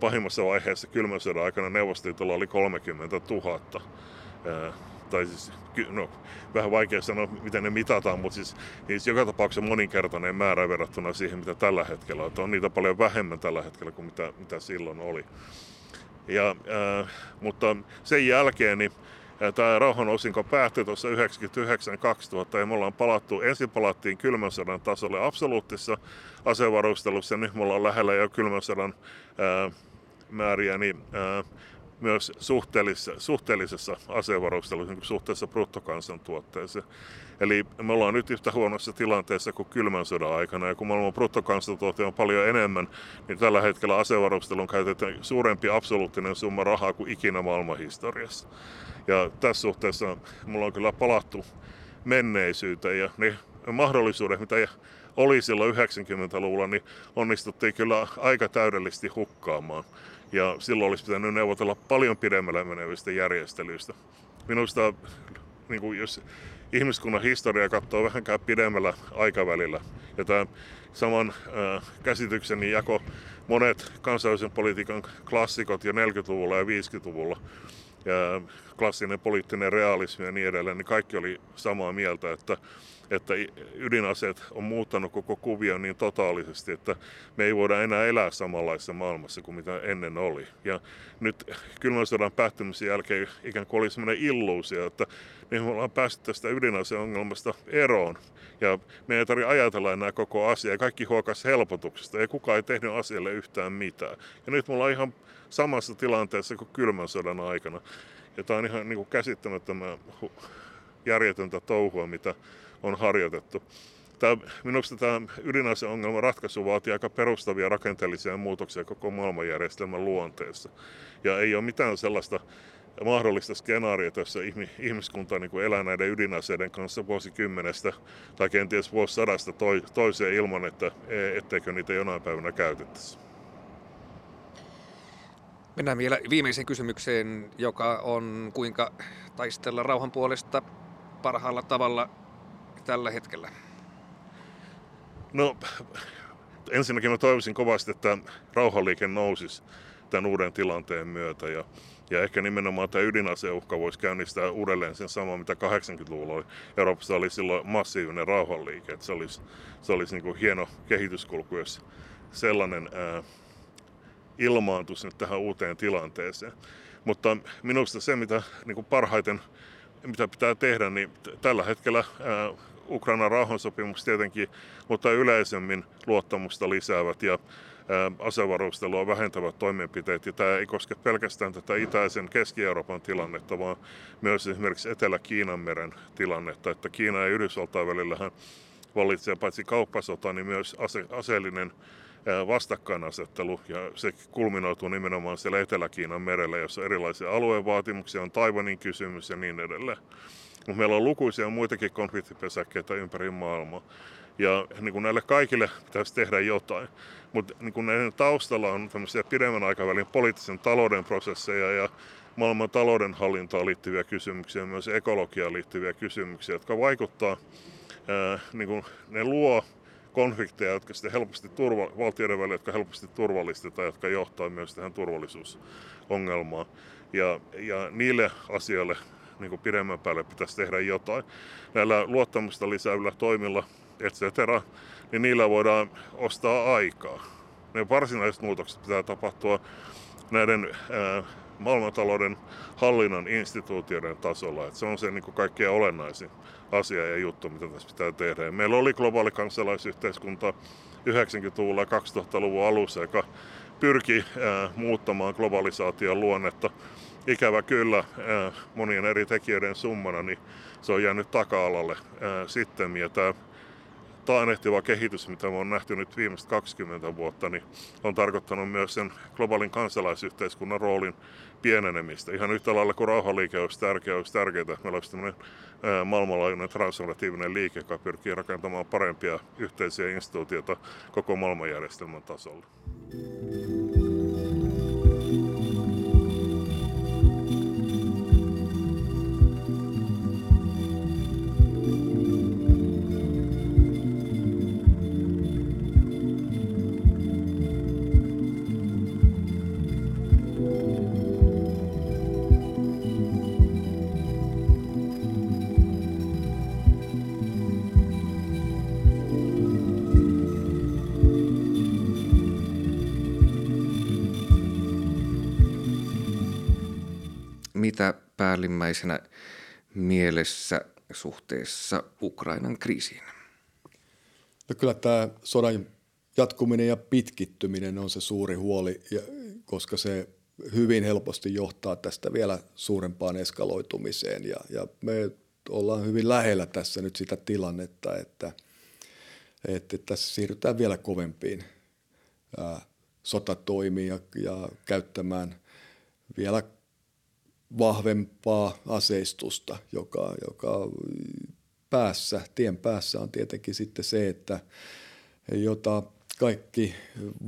pahimmassa vaiheessa kylmän sodan aikana Neuvostoliitolla oli 30 000 tai siis, no, vähän vaikea sanoa, miten ne mitataan, mutta siis, siis joka tapauksessa moninkertainen määrä verrattuna siihen, mitä tällä hetkellä on. On niitä paljon vähemmän tällä hetkellä kuin mitä, mitä silloin oli. Ja, äh, mutta sen jälkeen niin tämä rauhan osinko päättyi tuossa 99-2000 ja me ollaan palattu, ensin palattiin kylmän sodan tasolle absoluuttisessa asevarustelussa nyt me ollaan lähellä jo kylmän sodan ää, määriä, niin ää, myös suhteellisessa, suhteellisessa asevarustelussa niin suhteessa bruttokansantuotteeseen. Eli me ollaan nyt yhtä huonossa tilanteessa kuin kylmän sodan aikana, ja kun maailman bruttokansantuote on paljon enemmän, niin tällä hetkellä asevarustelun käytetään suurempi absoluuttinen summa rahaa kuin ikinä maailmanhistoriassa. Ja tässä suhteessa mulla on kyllä palattu menneisyyteen, ja ne mahdollisuudet, mitä oli silloin 90-luvulla, niin onnistuttiin kyllä aika täydellisesti hukkaamaan. Ja silloin olisi pitänyt neuvotella paljon pidemmälle menevistä järjestelyistä. Minusta, niin kuin jos ihmiskunnan historia katsoo vähänkään pidemmällä aikavälillä, ja tämä saman äh, käsityksen niin jako monet kansainvälisen politiikan klassikot jo 40-luvulla ja 50-luvulla, ja klassinen poliittinen realismi ja niin edelleen, niin kaikki oli samaa mieltä, että että ydinaseet on muuttanut koko kuvion niin totaalisesti, että me ei voida enää elää samanlaisessa maailmassa kuin mitä ennen oli. Ja nyt kylmän sodan päättymisen jälkeen ikään kuin oli sellainen illuusio, että niin me ollaan päästy tästä ydinaseongelmasta eroon. Ja me ei tarvitse ajatella enää koko asiaa. Kaikki huokas helpotuksesta ja kukaan ei tehnyt asialle yhtään mitään. Ja nyt me ollaan ihan samassa tilanteessa kuin kylmän sodan aikana. Ja tämä on ihan niin kuin käsittämättömän järjetöntä touhua, mitä on harjoitettu. Tämä, minusta tämä ydinaseongelman ratkaisu vaatii aika perustavia rakenteellisia muutoksia koko maailmanjärjestelmän luonteessa. Ja ei ole mitään sellaista mahdollista skenaariota, jossa ihmiskunta niin kuin elää näiden ydinaseiden kanssa vuosikymmenestä tai kenties vuosisadasta toiseen ilman, että e, etteikö niitä jonain päivänä käytettäisi. Mennään vielä viimeiseen kysymykseen, joka on kuinka taistella rauhan puolesta parhaalla tavalla tällä hetkellä? No, ensinnäkin mä toivoisin kovasti, että rauhanliike nousisi tämän uuden tilanteen myötä ja, ja ehkä nimenomaan tämä ydinaseuhka voisi käynnistää uudelleen sen saman, mitä 80-luvulla oli. Euroopassa oli silloin massiivinen rauhanliike, että se olisi, se olisi niin kuin hieno kehityskulku, jos sellainen ää, ilmaantuisi nyt tähän uuteen tilanteeseen. Mutta minusta se, mitä niin kuin parhaiten mitä pitää tehdä, niin tällä hetkellä ää, Ukrainan rauhansopimukset tietenkin, mutta yleisemmin luottamusta lisäävät ja asevarustelua vähentävät toimenpiteet. Ja tämä ei koske pelkästään tätä itäisen Keski-Euroopan tilannetta, vaan myös esimerkiksi Etelä-Kiinan meren tilannetta. Että Kiina ja Yhdysvaltain välillähän vallitsee paitsi kauppasota, niin myös ase- aseellinen vastakkainasettelu ja se kulminoituu nimenomaan siellä Etelä-Kiinan merellä, jossa erilaisia alueen vaatimuksia, on Taiwanin kysymys ja niin edelleen. Mutta meillä on lukuisia muitakin konfliktipesäkkeitä ympäri maailmaa. Ja niin kuin näille kaikille pitäisi tehdä jotain. Mutta niin näiden taustalla on tämmöisiä pidemmän aikavälin poliittisen talouden prosesseja ja maailman talouden hallintaan liittyviä kysymyksiä, myös ekologiaan liittyviä kysymyksiä, jotka vaikuttaa, ää, niin kuin ne luo konflikteja, jotka sitten helposti turva, valtioiden välillä, jotka helposti turvallistetaan, jotka johtaa myös tähän turvallisuusongelmaan. Ja, ja niille asioille niin pidemmän päälle pitäisi tehdä jotain. Näillä luottamusta lisäävillä toimilla, et cetera, niin niillä voidaan ostaa aikaa. Ne varsinaiset muutokset pitää tapahtua näiden ää, maailmantalouden hallinnan instituutioiden tasolla. Et se on se niin kuin kaikkein olennaisin asia ja juttu, mitä tässä pitää tehdä. Ja meillä oli globaali kansalaisyhteiskunta 90-luvulla ja 2000-luvun alussa, joka pyrki ää, muuttamaan globalisaation luonnetta. Ikävä kyllä ää, monien eri tekijöiden summana, niin se on jäänyt taka-alalle sitten. Ja tämä taanehtiva kehitys, mitä me on nähty nyt viimeiset 20 vuotta, niin on tarkoittanut myös sen globaalin kansalaisyhteiskunnan roolin pienenemistä. Ihan yhtä lailla kuin rauhanliike olisi tärkeä, olisi tärkeää. Meillä olisi tämmöinen maailmanlaajuinen transformatiivinen liike, joka pyrkii rakentamaan parempia yhteisiä instituutioita koko maailmanjärjestelmän tasolla. Mitä päällimmäisenä mielessä suhteessa Ukrainan kriisiin? No kyllä tämä sodan jatkuminen ja pitkittyminen on se suuri huoli, koska se hyvin helposti johtaa tästä vielä suurempaan eskaloitumiseen. Ja, ja me ollaan hyvin lähellä tässä nyt sitä tilannetta, että, että tässä siirrytään vielä kovempiin sotatoimiin ja, ja käyttämään vielä vahvempaa aseistusta, joka, joka päässä, tien päässä on tietenkin sitten se, että jota kaikki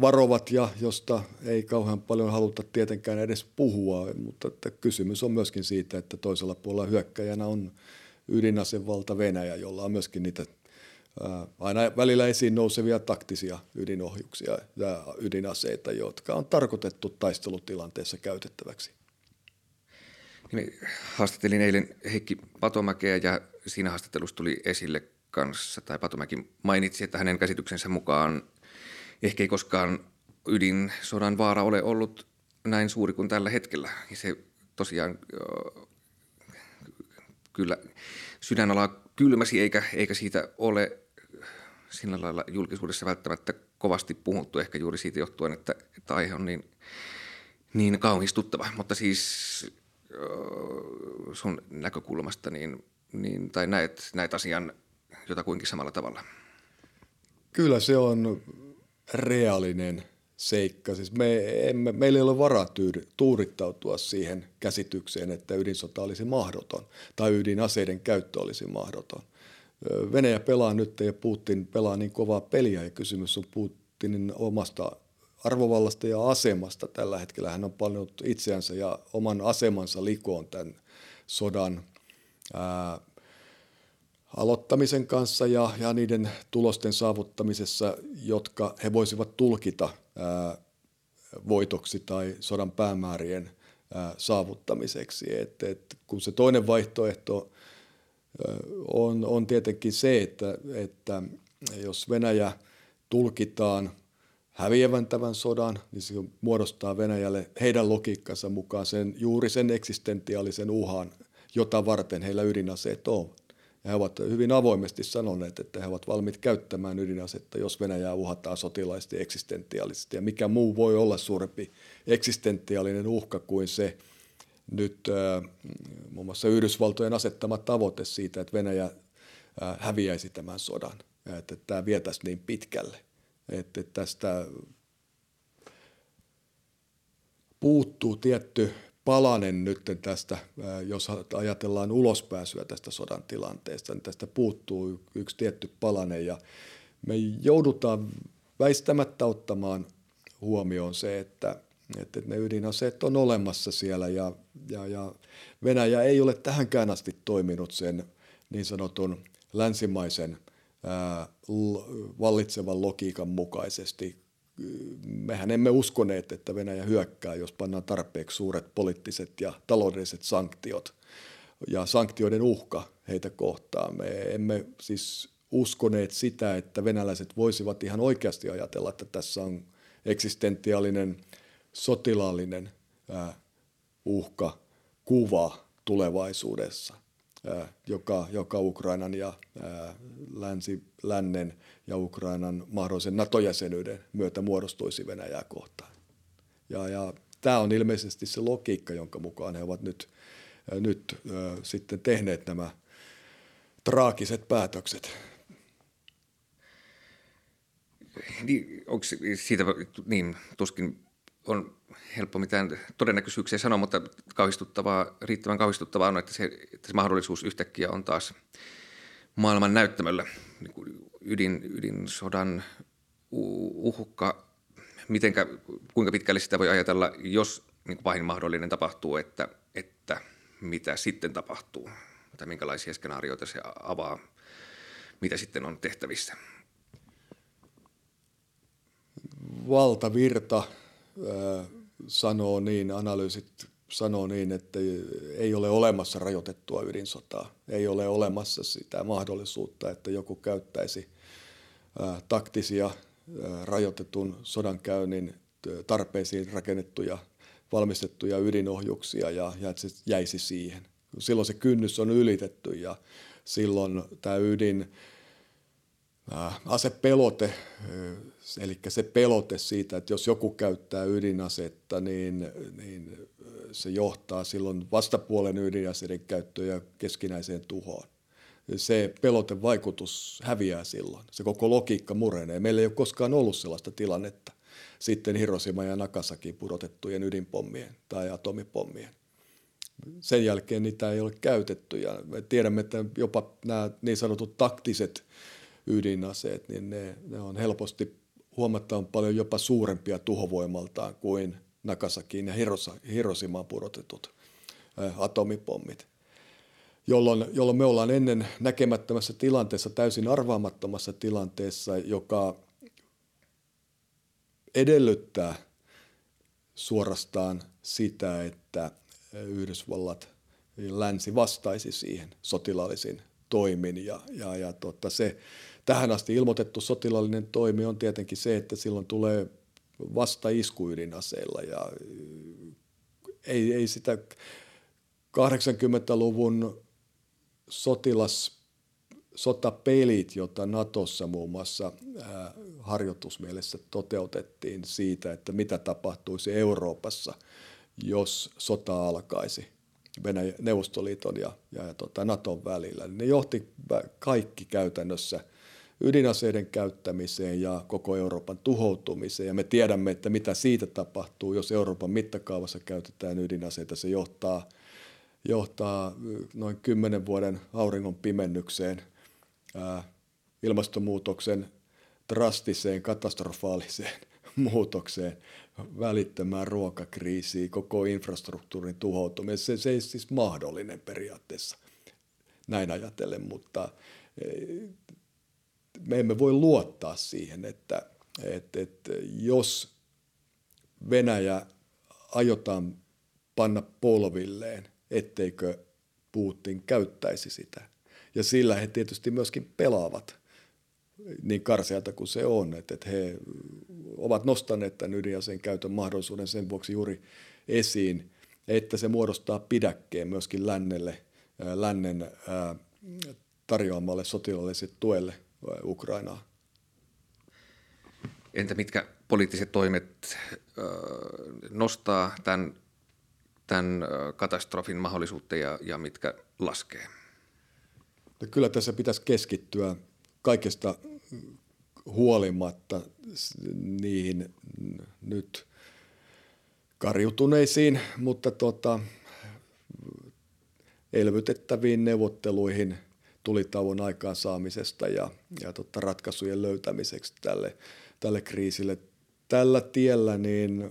varovat ja josta ei kauhean paljon haluta tietenkään edes puhua, mutta että kysymys on myöskin siitä, että toisella puolella hyökkäjänä on ydinasevalta Venäjä, jolla on myöskin niitä aina välillä esiin nousevia taktisia ydinohjuksia ja ydinaseita, jotka on tarkoitettu taistelutilanteessa käytettäväksi. Niin, haastattelin eilen Heikki Patomäkeä ja siinä haastattelussa tuli esille kanssa, tai Patomäki mainitsi, että hänen käsityksensä mukaan ehkä ei koskaan ydinsodan vaara ole ollut näin suuri kuin tällä hetkellä. Ja se tosiaan kyllä sydänala kylmäsi, eikä, eikä siitä ole sillä lailla julkisuudessa välttämättä kovasti puhuttu, ehkä juuri siitä johtuen, että, että aihe on niin, niin kauhistuttava. Mutta siis sun näkökulmasta, niin, niin, tai näet, näet asian jotakuinkin samalla tavalla? Kyllä se on reaalinen seikka. Siis me emme, meillä ei ole varaa tyyri, tuurittautua siihen käsitykseen, että ydinsota olisi mahdoton tai ydinaseiden käyttö olisi mahdoton. Venäjä pelaa nyt ja Putin pelaa niin kovaa peliä ja kysymys on Putinin omasta arvovallasta ja asemasta tällä hetkellä. Hän on paljon itseänsä ja oman asemansa likoon tämän sodan ää, aloittamisen kanssa ja, ja niiden tulosten saavuttamisessa, jotka he voisivat tulkita ää, voitoksi tai sodan päämäärien ää, saavuttamiseksi. Et, et, kun se toinen vaihtoehto on, on tietenkin se, että, että jos Venäjä tulkitaan – häviävän tämän sodan, niin se muodostaa Venäjälle heidän logiikkansa mukaan sen, juuri sen eksistentiaalisen uhan, jota varten heillä ydinaseet on. Ja he ovat hyvin avoimesti sanoneet, että he ovat valmiit käyttämään ydinasetta, jos Venäjää uhataan sotilaisesti eksistentiaalisesti. Ja mikä muu voi olla suurempi eksistentiaalinen uhka kuin se nyt äh, muun muassa Yhdysvaltojen asettama tavoite siitä, että Venäjä äh, häviäisi tämän sodan. Että tämä vietäisi niin pitkälle. Että tästä puuttuu tietty palanen nyt tästä, jos ajatellaan ulospääsyä tästä sodan tilanteesta, niin tästä puuttuu yksi tietty palanen ja me joudutaan väistämättä ottamaan huomioon se, että, että ne ydinaseet on olemassa siellä ja, ja, ja Venäjä ei ole tähänkään asti toiminut sen niin sanotun länsimaisen vallitsevan logiikan mukaisesti. Mehän emme uskoneet, että Venäjä hyökkää, jos pannaan tarpeeksi suuret poliittiset ja taloudelliset sanktiot. Ja sanktioiden uhka heitä kohtaan. Me emme siis uskoneet sitä, että venäläiset voisivat ihan oikeasti ajatella, että tässä on eksistentiaalinen sotilaallinen uhka, kuva tulevaisuudessa joka, joka Ukrainan ja länsi, lännen ja Ukrainan mahdollisen NATO-jäsenyyden myötä muodostuisi Venäjää kohtaan. Ja, ja tämä on ilmeisesti se logiikka, jonka mukaan he ovat nyt, nyt sitten tehneet nämä traagiset päätökset. Niin, onko siitä, niin tuskin on helppo mitään todennäköisyyksiä sanoa, mutta kauhistuttavaa, riittävän kauhistuttavaa on, että se, että se mahdollisuus yhtäkkiä on taas maailman näyttämöllä. Niin ydin, ydinsodan uhka, mitenkä, kuinka pitkälle sitä voi ajatella, jos niin kuin pahin mahdollinen tapahtuu, että, että mitä sitten tapahtuu, tai minkälaisia skenaarioita se avaa, mitä sitten on tehtävissä. Valtavirta sanoo niin, analyysit sanoo niin, että ei ole olemassa rajoitettua ydinsotaa. Ei ole olemassa sitä mahdollisuutta, että joku käyttäisi taktisia rajoitetun sodankäynnin tarpeisiin rakennettuja, valmistettuja ydinohjuksia ja, ja että se jäisi siihen. Silloin se kynnys on ylitetty ja silloin tämä ydin asepelote, eli se pelote siitä, että jos joku käyttää ydinasetta, niin, niin se johtaa silloin vastapuolen ydinaseiden käyttöön ja keskinäiseen tuhoon. Se pelotevaikutus häviää silloin. Se koko logiikka murenee. Meillä ei ole koskaan ollut sellaista tilannetta sitten Hiroshima ja Nagasaki pudotettujen ydinpommien tai atomipommien. Sen jälkeen niitä ei ole käytetty ja me tiedämme, että jopa nämä niin sanotut taktiset ydinaseet, niin ne, ne on helposti huomattavan paljon jopa suurempia tuhovoimaltaan kuin Nagasakiin ja Hiroshimaan pudotetut atomipommit. Jolloin, jolloin me ollaan ennen näkemättömässä tilanteessa, täysin arvaamattomassa tilanteessa, joka edellyttää suorastaan sitä, että Yhdysvallat länsi vastaisi siihen sotilaallisin toimin. Ja, ja, ja tota se tähän asti ilmoitettu sotilaallinen toimi on tietenkin se, että silloin tulee vasta iskuydinaseilla ja ei, ei sitä 80-luvun sotilas sotapelit, jota Natossa muun muassa ää, harjoitusmielessä toteutettiin siitä, että mitä tapahtuisi Euroopassa, jos sota alkaisi Venäjä, Neuvostoliiton ja, ja, ja tota Naton välillä. Ne johti kaikki käytännössä ydinaseiden käyttämiseen ja koko Euroopan tuhoutumiseen. Ja me tiedämme, että mitä siitä tapahtuu, jos Euroopan mittakaavassa käytetään ydinaseita. Se johtaa, johtaa noin kymmenen vuoden auringon pimennykseen, ää, ilmastonmuutoksen drastiseen, katastrofaaliseen muutokseen, välittämään ruokakriisiin, koko infrastruktuurin tuhoutumiseen. Se, se ei siis mahdollinen periaatteessa näin ajatellen, mutta me emme voi luottaa siihen, että, että, että jos Venäjä aiotaan panna polvilleen, etteikö Putin käyttäisi sitä. Ja sillä he tietysti myöskin pelaavat niin karsealta kuin se on, että, he ovat nostaneet tämän ydinaseen käytön mahdollisuuden sen vuoksi juuri esiin, että se muodostaa pidäkkeen myöskin lännelle, lännen tarjoamalle sotilaalliselle tuelle Ukrainaa. Entä mitkä poliittiset toimet nostaa tämän, tämän katastrofin mahdollisuutta ja, ja mitkä laskee? No kyllä tässä pitäisi keskittyä kaikesta huolimatta niihin nyt karjutuneisiin, mutta tota, elvytettäviin neuvotteluihin tulitauon aikaansaamisesta ja, ja tota, ratkaisujen löytämiseksi tälle, tälle kriisille. Tällä tiellä niin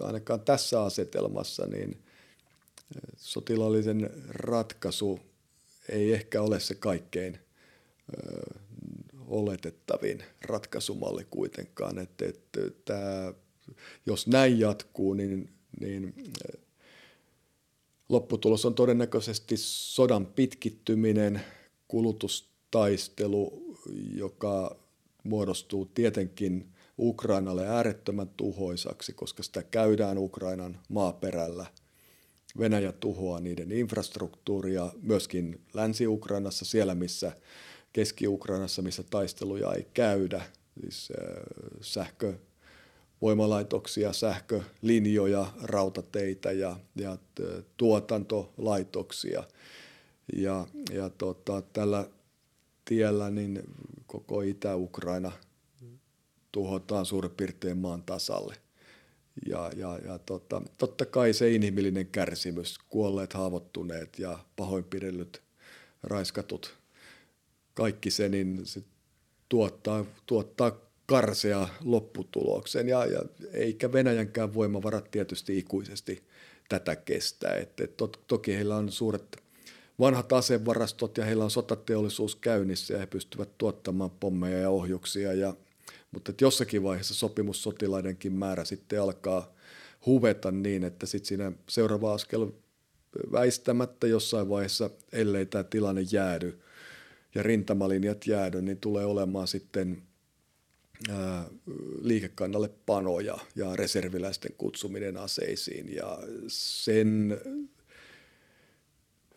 ainakaan tässä asetelmassa niin sotilaallisen ratkaisu ei ehkä ole se kaikkein ö, oletettavin ratkaisumalli kuitenkaan. Että, että tämä, jos näin jatkuu, niin, niin lopputulos on todennäköisesti sodan pitkittyminen, kulutustaistelu, joka muodostuu tietenkin Ukrainalle äärettömän tuhoisaksi, koska sitä käydään Ukrainan maaperällä. Venäjä tuhoaa niiden infrastruktuuria myöskin Länsi-Ukrainassa, siellä missä Keski-Ukrainassa, missä taisteluja ei käydä, siis sähkö, voimalaitoksia, sähkölinjoja, rautateitä ja, ja tuotantolaitoksia. Ja, ja tota, tällä tiellä niin koko Itä-Ukraina tuhotaan suurin piirtein maan tasalle. Ja, ja, ja tota, totta kai se inhimillinen kärsimys, kuolleet, haavoittuneet ja pahoinpidellyt, raiskatut, kaikki se, niin se tuottaa, tuottaa karsea lopputuloksen. Ja, ja eikä Venäjänkään voimavarat tietysti ikuisesti tätä kestää. Et, et to, toki heillä on suuret vanhat asevarastot ja heillä on sotateollisuus käynnissä ja he pystyvät tuottamaan pommeja ja ohjuksia. Ja, mutta et jossakin vaiheessa sopimussotilaidenkin määrä sitten alkaa huveta niin, että sitten siinä seuraava askel väistämättä jossain vaiheessa, ellei tämä tilanne jäädy ja rintamalinjat jäädy, niin tulee olemaan sitten liikekannalle panoja ja reserviläisten kutsuminen aseisiin ja sen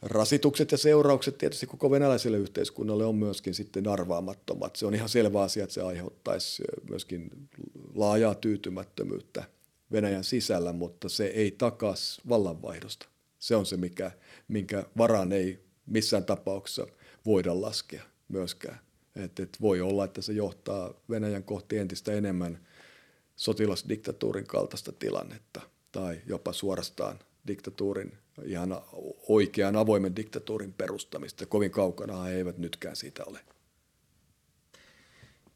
rasitukset ja seuraukset tietysti koko venäläiselle yhteiskunnalle on myöskin sitten arvaamattomat. Se on ihan selvä asia, että se aiheuttaisi myöskin laajaa tyytymättömyyttä Venäjän sisällä, mutta se ei takas vallanvaihdosta. Se on se, mikä, minkä varaan ei missään tapauksessa voida laskea myöskään. Et, et voi olla, että se johtaa Venäjän kohti entistä enemmän sotilasdiktatuurin kaltaista tilannetta tai jopa suorastaan diktatuurin, ihan oikean avoimen diktatuurin perustamista. Kovin kaukana he eivät nytkään siitä ole.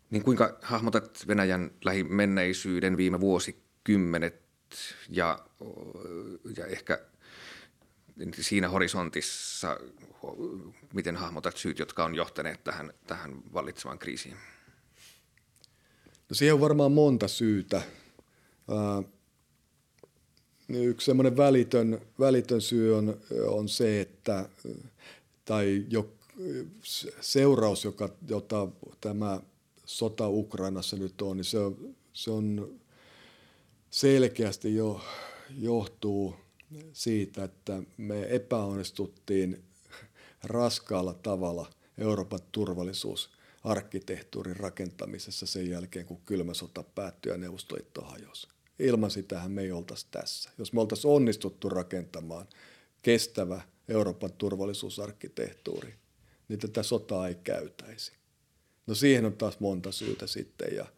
Niin kuinka hahmotat Venäjän lähimenneisyyden viime vuosikymmenet ja, ja ehkä siinä horisontissa, miten hahmotat syyt, jotka on johtaneet tähän, tähän vallitsevaan kriisiin? No siihen on varmaan monta syytä. Yksi semmoinen välitön, välitön syy on, on se, että tai jo, seuraus, joka, jota tämä sota Ukrainassa nyt on, niin se se on selkeästi jo johtuu siitä, että me epäonnistuttiin raskaalla tavalla Euroopan turvallisuusarkkitehtuurin rakentamisessa sen jälkeen, kun kylmä sota päättyi ja Neuvostoliitto hajosi. Ilman sitähän me ei oltaisi tässä. Jos me oltaisiin onnistuttu rakentamaan kestävä Euroopan turvallisuusarkkitehtuuri, niin tätä sotaa ei käytäisi. No siihen on taas monta syytä sitten ja –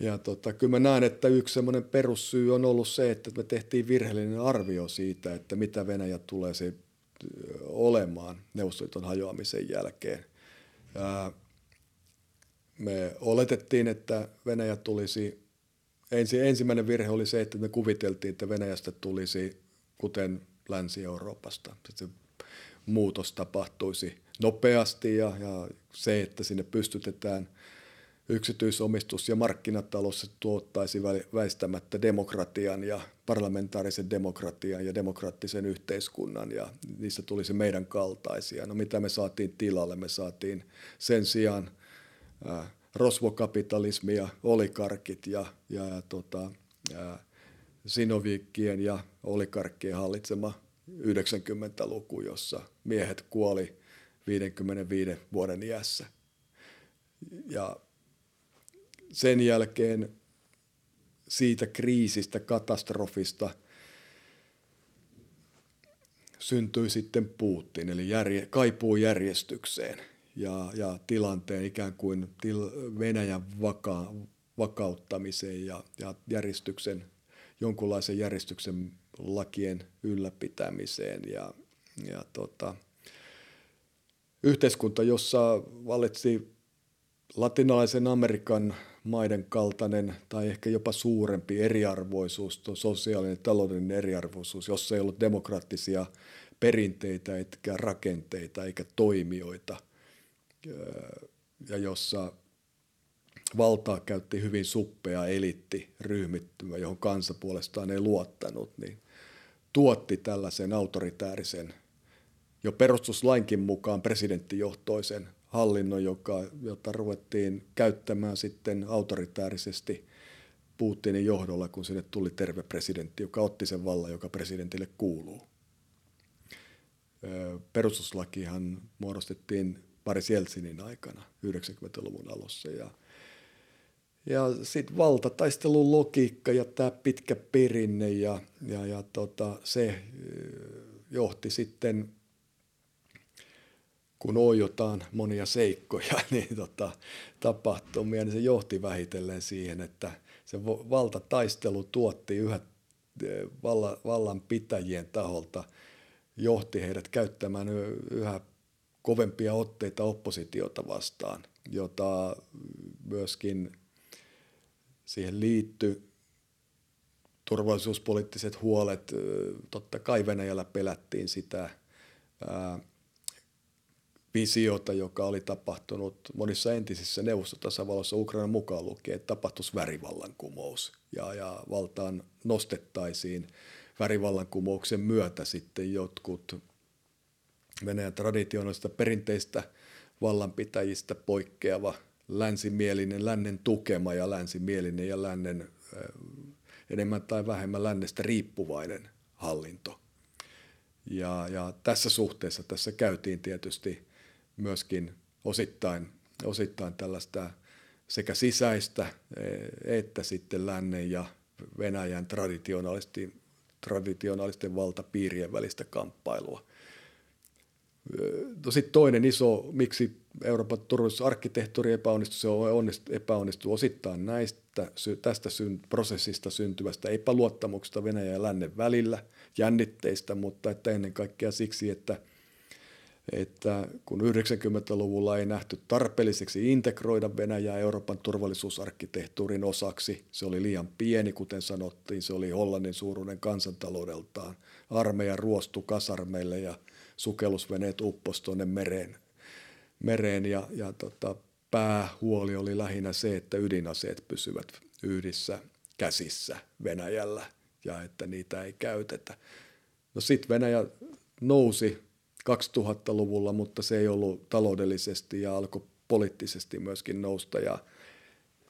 ja tota, kyllä mä näen, että yksi semmoinen perussyy on ollut se, että me tehtiin virheellinen arvio siitä, että mitä Venäjä tulee se olemaan Neuvostoliiton hajoamisen jälkeen. Me oletettiin, että Venäjä tulisi, ensi, ensimmäinen virhe oli se, että me kuviteltiin, että Venäjästä tulisi kuten Länsi-Euroopasta. Se muutos tapahtuisi nopeasti ja, ja se, että sinne pystytetään – yksityisomistus ja markkinatalous tuottaisi väistämättä demokratian ja parlamentaarisen demokratian ja demokraattisen yhteiskunnan ja niistä tulisi meidän kaltaisia. No mitä me saatiin tilalle? Me saatiin sen sijaan rosvokapitalismi ja olikarkit ja, ja, ja, tota, ja Sinovikkien ja olikarkkien hallitsema 90-luku, jossa miehet kuoli 55 vuoden iässä. Ja sen jälkeen siitä kriisistä, katastrofista syntyi sitten Putin, eli järje, kaipuu järjestykseen ja, ja tilanteen ikään kuin til, Venäjän vaka, vakauttamiseen ja, ja järjestyksen, jonkunlaisen järjestyksen lakien ylläpitämiseen. Ja, ja tota, yhteiskunta, jossa valitsi latinalaisen Amerikan maiden kaltainen tai ehkä jopa suurempi eriarvoisuus, sosiaalinen ja taloudellinen eriarvoisuus, jossa ei ollut demokraattisia perinteitä eikä rakenteita eikä toimijoita ja jossa valtaa käytti hyvin suppea elitti ryhmittymä, johon kansa puolestaan ei luottanut, niin tuotti tällaisen autoritäärisen, jo perustuslainkin mukaan presidenttijohtoisen hallinnon, joka, jota ruvettiin käyttämään sitten autoritäärisesti Putinin johdolla, kun sinne tuli terve presidentti, joka otti sen vallan, joka presidentille kuuluu. Perustuslakihan muodostettiin Paris Jeltsinin aikana 90-luvun alussa ja ja sitten valtataistelun logiikka ja tämä pitkä perinne ja, ja, ja tota, se johti sitten kun oijotaan monia seikkoja, niin tota, tapahtumia, niin se johti vähitellen siihen, että se valtataistelu tuotti yhä e, valla, vallan pitäjien taholta, johti heidät käyttämään yhä kovempia otteita oppositiota vastaan, jota myöskin siihen liittyi turvallisuuspoliittiset huolet. Totta kai Venäjällä pelättiin sitä visiota, joka oli tapahtunut monissa entisissä neuvostotasavaloissa Ukrainan mukaan lukien, että tapahtuisi värivallankumous ja, ja valtaan nostettaisiin värivallankumouksen myötä sitten jotkut Venäjän traditionaalista perinteistä vallanpitäjistä poikkeava länsimielinen, lännen tukema ja länsimielinen ja lännen enemmän tai vähemmän lännestä riippuvainen hallinto. Ja, ja tässä suhteessa tässä käytiin tietysti myöskin osittain, osittain tällaista sekä sisäistä e, että sitten lännen ja Venäjän traditionaalisten, traditionaalisten valtapiirien välistä kamppailua. No sitten toinen iso, miksi Euroopan turvallisuusarkkitehtuuri epäonnistui, se on epäonnistuu osittain näistä, tästä prosessista syntyvästä epäluottamuksesta Venäjän ja lännen välillä, jännitteistä, mutta että ennen kaikkea siksi, että – että kun 90-luvulla ei nähty tarpeelliseksi integroida Venäjää Euroopan turvallisuusarkkitehtuurin osaksi, se oli liian pieni, kuten sanottiin, se oli Hollannin suuruinen kansantaloudeltaan. Armeija ruostu kasarmeille ja sukellusveneet upposi tuonne mereen, mereen ja, ja tota, päähuoli oli lähinnä se, että ydinaseet pysyvät yhdissä käsissä Venäjällä ja että niitä ei käytetä. No sitten Venäjä nousi 2000-luvulla, mutta se ei ollut taloudellisesti ja alkoi poliittisesti myöskin nousta. Ja,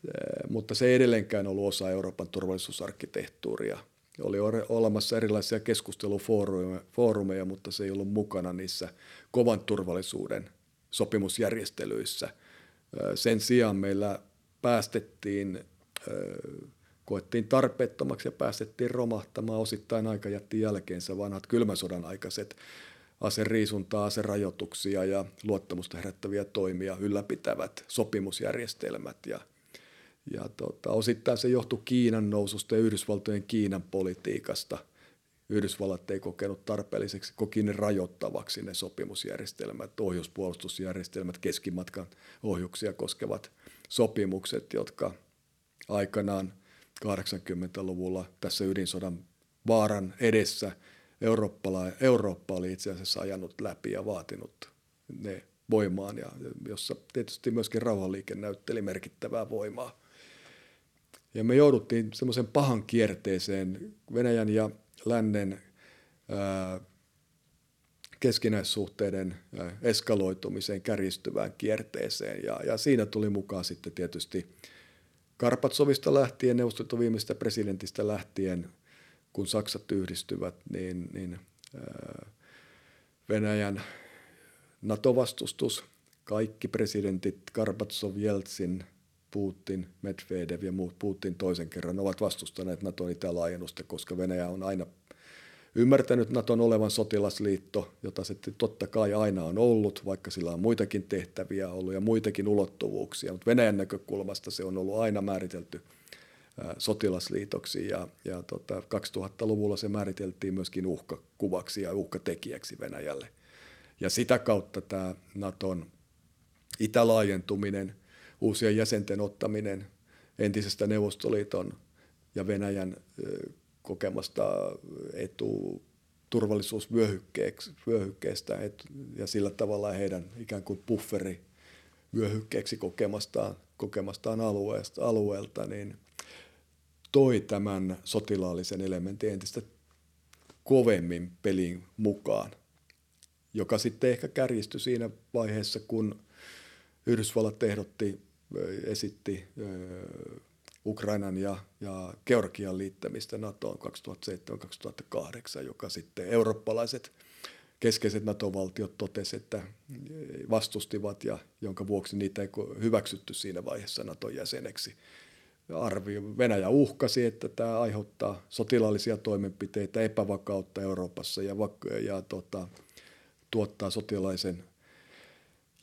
eh, mutta se ei edelleenkään ollut osa Euroopan turvallisuusarkkitehtuuria. Oli olemassa erilaisia keskustelufoorumeja, mutta se ei ollut mukana niissä kovan turvallisuuden sopimusjärjestelyissä. Eh, sen sijaan meillä päästettiin, eh, koettiin tarpeettomaksi ja päästettiin romahtamaan osittain aika jätti jälkeensä vanhat kylmän aikaiset aseriisuntaa, aserajoituksia ja luottamusta herättäviä toimia ylläpitävät sopimusjärjestelmät. Ja, ja tota, osittain se johtui Kiinan noususta ja Yhdysvaltojen Kiinan politiikasta. Yhdysvallat ei kokenut tarpeelliseksi, koki ne rajoittavaksi ne sopimusjärjestelmät, ohjuspuolustusjärjestelmät, keskimatkan ohjuksia koskevat sopimukset, jotka aikanaan 80-luvulla tässä ydinsodan vaaran edessä – Eurooppa oli itse asiassa ajanut läpi ja vaatinut ne voimaan, ja jossa tietysti myöskin rauhanliike näytteli merkittävää voimaa. Ja me jouduttiin semmoisen pahan kierteeseen Venäjän ja lännen ää, keskinäissuhteiden eskaloitumiseen, kärjistyvään kierteeseen. Ja, ja siinä tuli mukaan sitten tietysti Karpatsovista lähtien, neuvostoliiton viimeistä presidentistä lähtien, kun Saksat yhdistyvät, niin, niin Venäjän NATO-vastustus, kaikki presidentit, Karpatsov, Jeltsin, Putin, Medvedev ja muut Putin toisen kerran ovat vastustaneet Naton itälaajennusta, koska Venäjä on aina ymmärtänyt Naton olevan sotilasliitto, jota se totta kai aina on ollut, vaikka sillä on muitakin tehtäviä ollut ja muitakin ulottuvuuksia, mutta Venäjän näkökulmasta se on ollut aina määritelty sotilasliitoksi ja, ja tota, 2000-luvulla se määriteltiin myöskin uhkakuvaksi ja uhkatekijäksi Venäjälle. Ja sitä kautta tämä Naton itälaajentuminen, uusien jäsenten ottaminen entisestä Neuvostoliiton ja Venäjän kokemasta etu turvallisuusvyöhykkeestä ja sillä tavalla heidän ikään kuin bufferi vyöhykkeeksi kokemastaan, kokemastaan alueesta, alueelta, niin toi tämän sotilaallisen elementin entistä kovemmin pelin mukaan, joka sitten ehkä kärjistyi siinä vaiheessa, kun Yhdysvallat ehdotti, esitti Ukrainan ja, ja Georgian liittämistä NATOon 2007-2008, joka sitten eurooppalaiset keskeiset NATO-valtiot totesivat, että vastustivat ja jonka vuoksi niitä ei hyväksytty siinä vaiheessa NATOn jäseneksi. Arvio, Venäjä uhkasi, että tämä aiheuttaa sotilaallisia toimenpiteitä, epävakautta Euroopassa ja, ja tota, tuottaa sotilaisen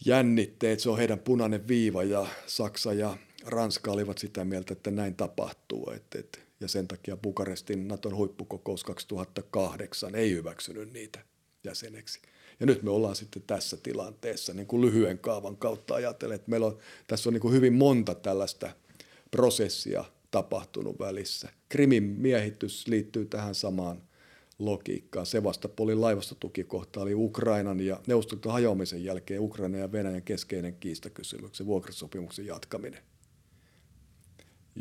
jännitteet. Se on heidän punainen viiva ja Saksa ja Ranska olivat sitä mieltä, että näin tapahtuu. Et, et, ja sen takia Bukarestin Naton huippukokous 2008 ei hyväksynyt niitä jäseneksi. Ja nyt me ollaan sitten tässä tilanteessa niin kuin lyhyen kaavan kautta ajatellen, että meillä on, tässä on niin kuin hyvin monta tällaista prosessia tapahtunut välissä. Krimin miehitys liittyy tähän samaan logiikkaan. Sevastopolin laivastotukikohta oli Ukrainan ja neuvostoliiton hajoamisen jälkeen Ukrainan ja Venäjän keskeinen kiistakysymyksen vuokrasopimuksen jatkaminen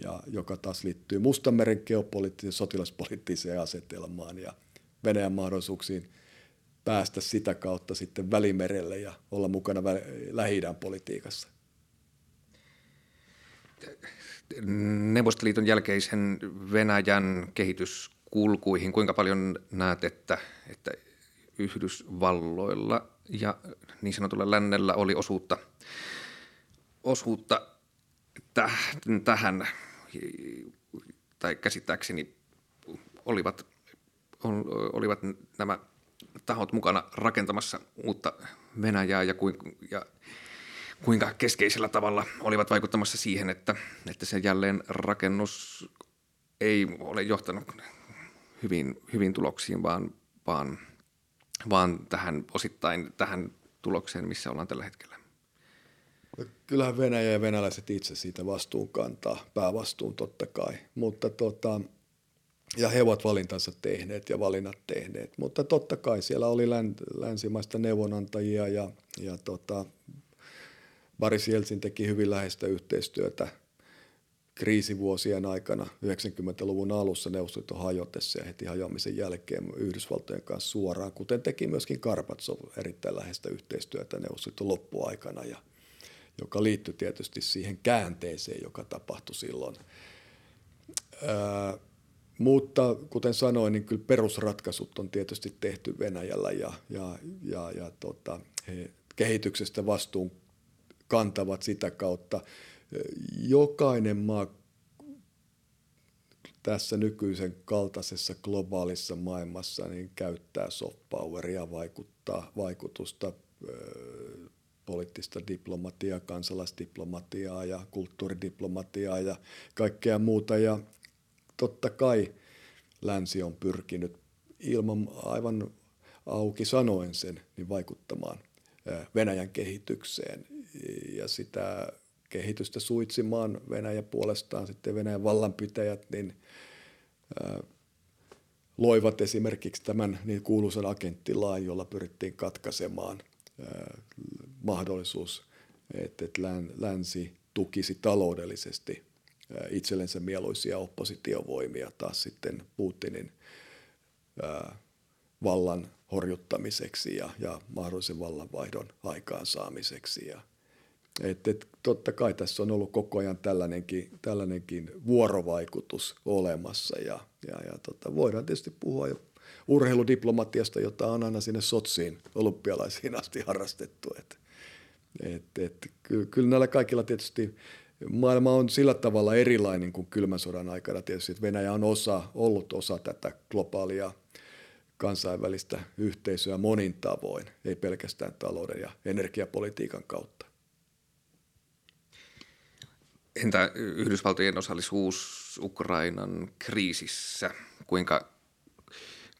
ja joka taas liittyy Mustanmeren geopoliittiseen sotilaspoliittiseen asetelmaan ja Venäjän mahdollisuuksiin päästä sitä kautta sitten Välimerelle ja olla mukana lähi politiikassa. Neuvostoliiton jälkeisen Venäjän kehityskulkuihin, kuinka paljon näet, että, että Yhdysvalloilla ja niin sanotulla lännellä oli osuutta, osuutta tähän, tai käsittääkseni olivat, olivat nämä tahot mukana rakentamassa uutta Venäjää ja, ja kuinka keskeisellä tavalla olivat vaikuttamassa siihen, että, että se jälleen rakennus ei ole johtanut hyvin, hyvin tuloksiin, vaan, vaan, vaan tähän osittain tähän tulokseen, missä ollaan tällä hetkellä. Kyllähän Venäjä ja venäläiset itse siitä vastuun kantaa, päävastuun totta kai, mutta tota, ja he ovat valintansa tehneet ja valinnat tehneet, mutta totta kai siellä oli länsimaista neuvonantajia ja, ja tota, Boris Jeltsin teki hyvin läheistä yhteistyötä kriisivuosien aikana 90-luvun alussa Neuvostoliiton hajotessa ja heti hajoamisen jälkeen Yhdysvaltojen kanssa suoraan, kuten teki myöskin Karpatsov erittäin läheistä yhteistyötä Neuvostoliiton loppuaikana ja joka liittyi tietysti siihen käänteeseen, joka tapahtui silloin. Ää, mutta kuten sanoin, niin kyllä perusratkaisut on tietysti tehty Venäjällä ja, ja, ja, ja tota, he kehityksestä vastuun kantavat sitä kautta. Jokainen maa tässä nykyisen kaltaisessa globaalissa maailmassa niin käyttää soft poweria, vaikuttaa, vaikutusta poliittista diplomatiaa, kansalaisdiplomatiaa ja kulttuuridiplomatiaa ja kaikkea muuta. Ja totta kai länsi on pyrkinyt ilman aivan auki sanoen sen, niin vaikuttamaan Venäjän kehitykseen ja sitä kehitystä suitsimaan Venäjä puolestaan sitten Venäjän vallanpitäjät, niin loivat esimerkiksi tämän niin kuuluisan agenttilain, jolla pyrittiin katkaisemaan mahdollisuus, että länsi tukisi taloudellisesti itsellensä mieluisia oppositiovoimia taas sitten Putinin vallan horjuttamiseksi ja, ja mahdollisen vallanvaihdon aikaansaamiseksi. Ja, et, et, totta kai tässä on ollut koko ajan tällainenkin, tällainenkin vuorovaikutus olemassa ja, ja, ja tota, voidaan tietysti puhua jo urheiludiplomatiasta, jota on aina sinne Sotsiin olympialaisiin asti harrastettu. Et, et, et, kyllä, kyllä näillä kaikilla tietysti maailma on sillä tavalla erilainen kuin kylmän sodan aikana tietysti, että Venäjä on osa, ollut osa tätä globaalia kansainvälistä yhteisöä monin tavoin, ei pelkästään talouden ja energiapolitiikan kautta. Entä Yhdysvaltojen osallisuus Ukrainan kriisissä? Kuinka,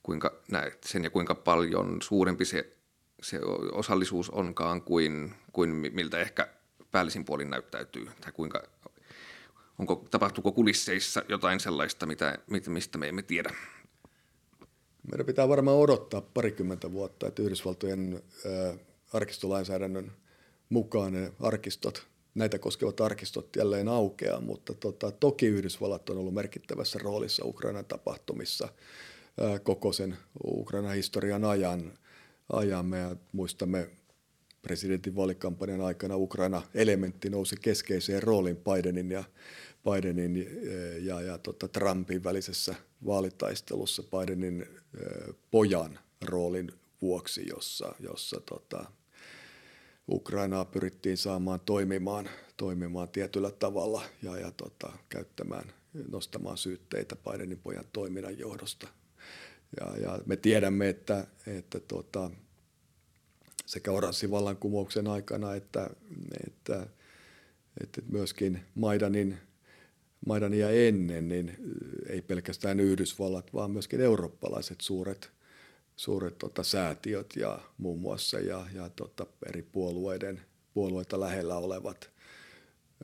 kuinka näet sen ja kuinka paljon suurempi se, se osallisuus onkaan kuin, kuin miltä ehkä päällisin puolin näyttäytyy? Tai kuinka, onko, tapahtuuko kulisseissa jotain sellaista, mitä, mistä me emme tiedä? Meidän pitää varmaan odottaa parikymmentä vuotta, että Yhdysvaltojen ää, arkistolainsäädännön mukaan ne arkistot, näitä koskevat arkistot jälleen aukeaa, mutta tota, toki Yhdysvallat on ollut merkittävässä roolissa Ukrainan tapahtumissa ää, koko sen Ukrainan historian ajan. ajan. Me muistamme presidentin vaalikampanjan aikana Ukraina-elementti nousi keskeiseen rooliin Bidenin ja, Bidenin eh, ja, ja tota Trumpin välisessä vaalitaistelussa Bidenin pojan roolin vuoksi, jossa, jossa tota, Ukrainaa pyrittiin saamaan toimimaan, toimimaan tietyllä tavalla ja, ja tota, käyttämään, nostamaan syytteitä Bidenin pojan toiminnan johdosta. Ja, ja me tiedämme, että, että tota, sekä oranssivallankumouksen aikana että, että, että myöskin Maidanin, Maidania ennen, niin ei pelkästään Yhdysvallat, vaan myöskin eurooppalaiset suuret, suuret tota, säätiöt ja muun muassa ja, ja tota, eri puolueiden, puolueita lähellä olevat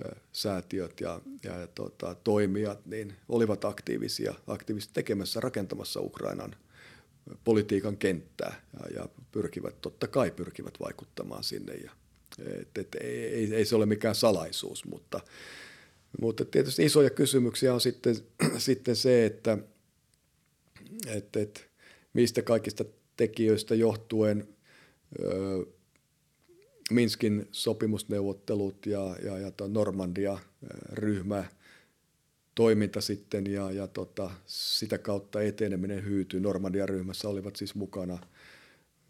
ö, säätiöt ja, ja, tota, toimijat niin olivat aktiivisia, aktiivisesti tekemässä, rakentamassa Ukrainan politiikan kenttää ja, ja pyrkivät, totta kai pyrkivät vaikuttamaan sinne. Ja, et, et, ei, ei se ole mikään salaisuus, mutta, mutta tietysti isoja kysymyksiä on sitten, sitten se, että et, et, mistä kaikista tekijöistä johtuen ö, Minskin sopimusneuvottelut ja, ja, ja Normandia-ryhmä – toiminta sitten ja, ja tota, sitä kautta eteneminen hyytyi. Normandian ryhmässä olivat siis mukana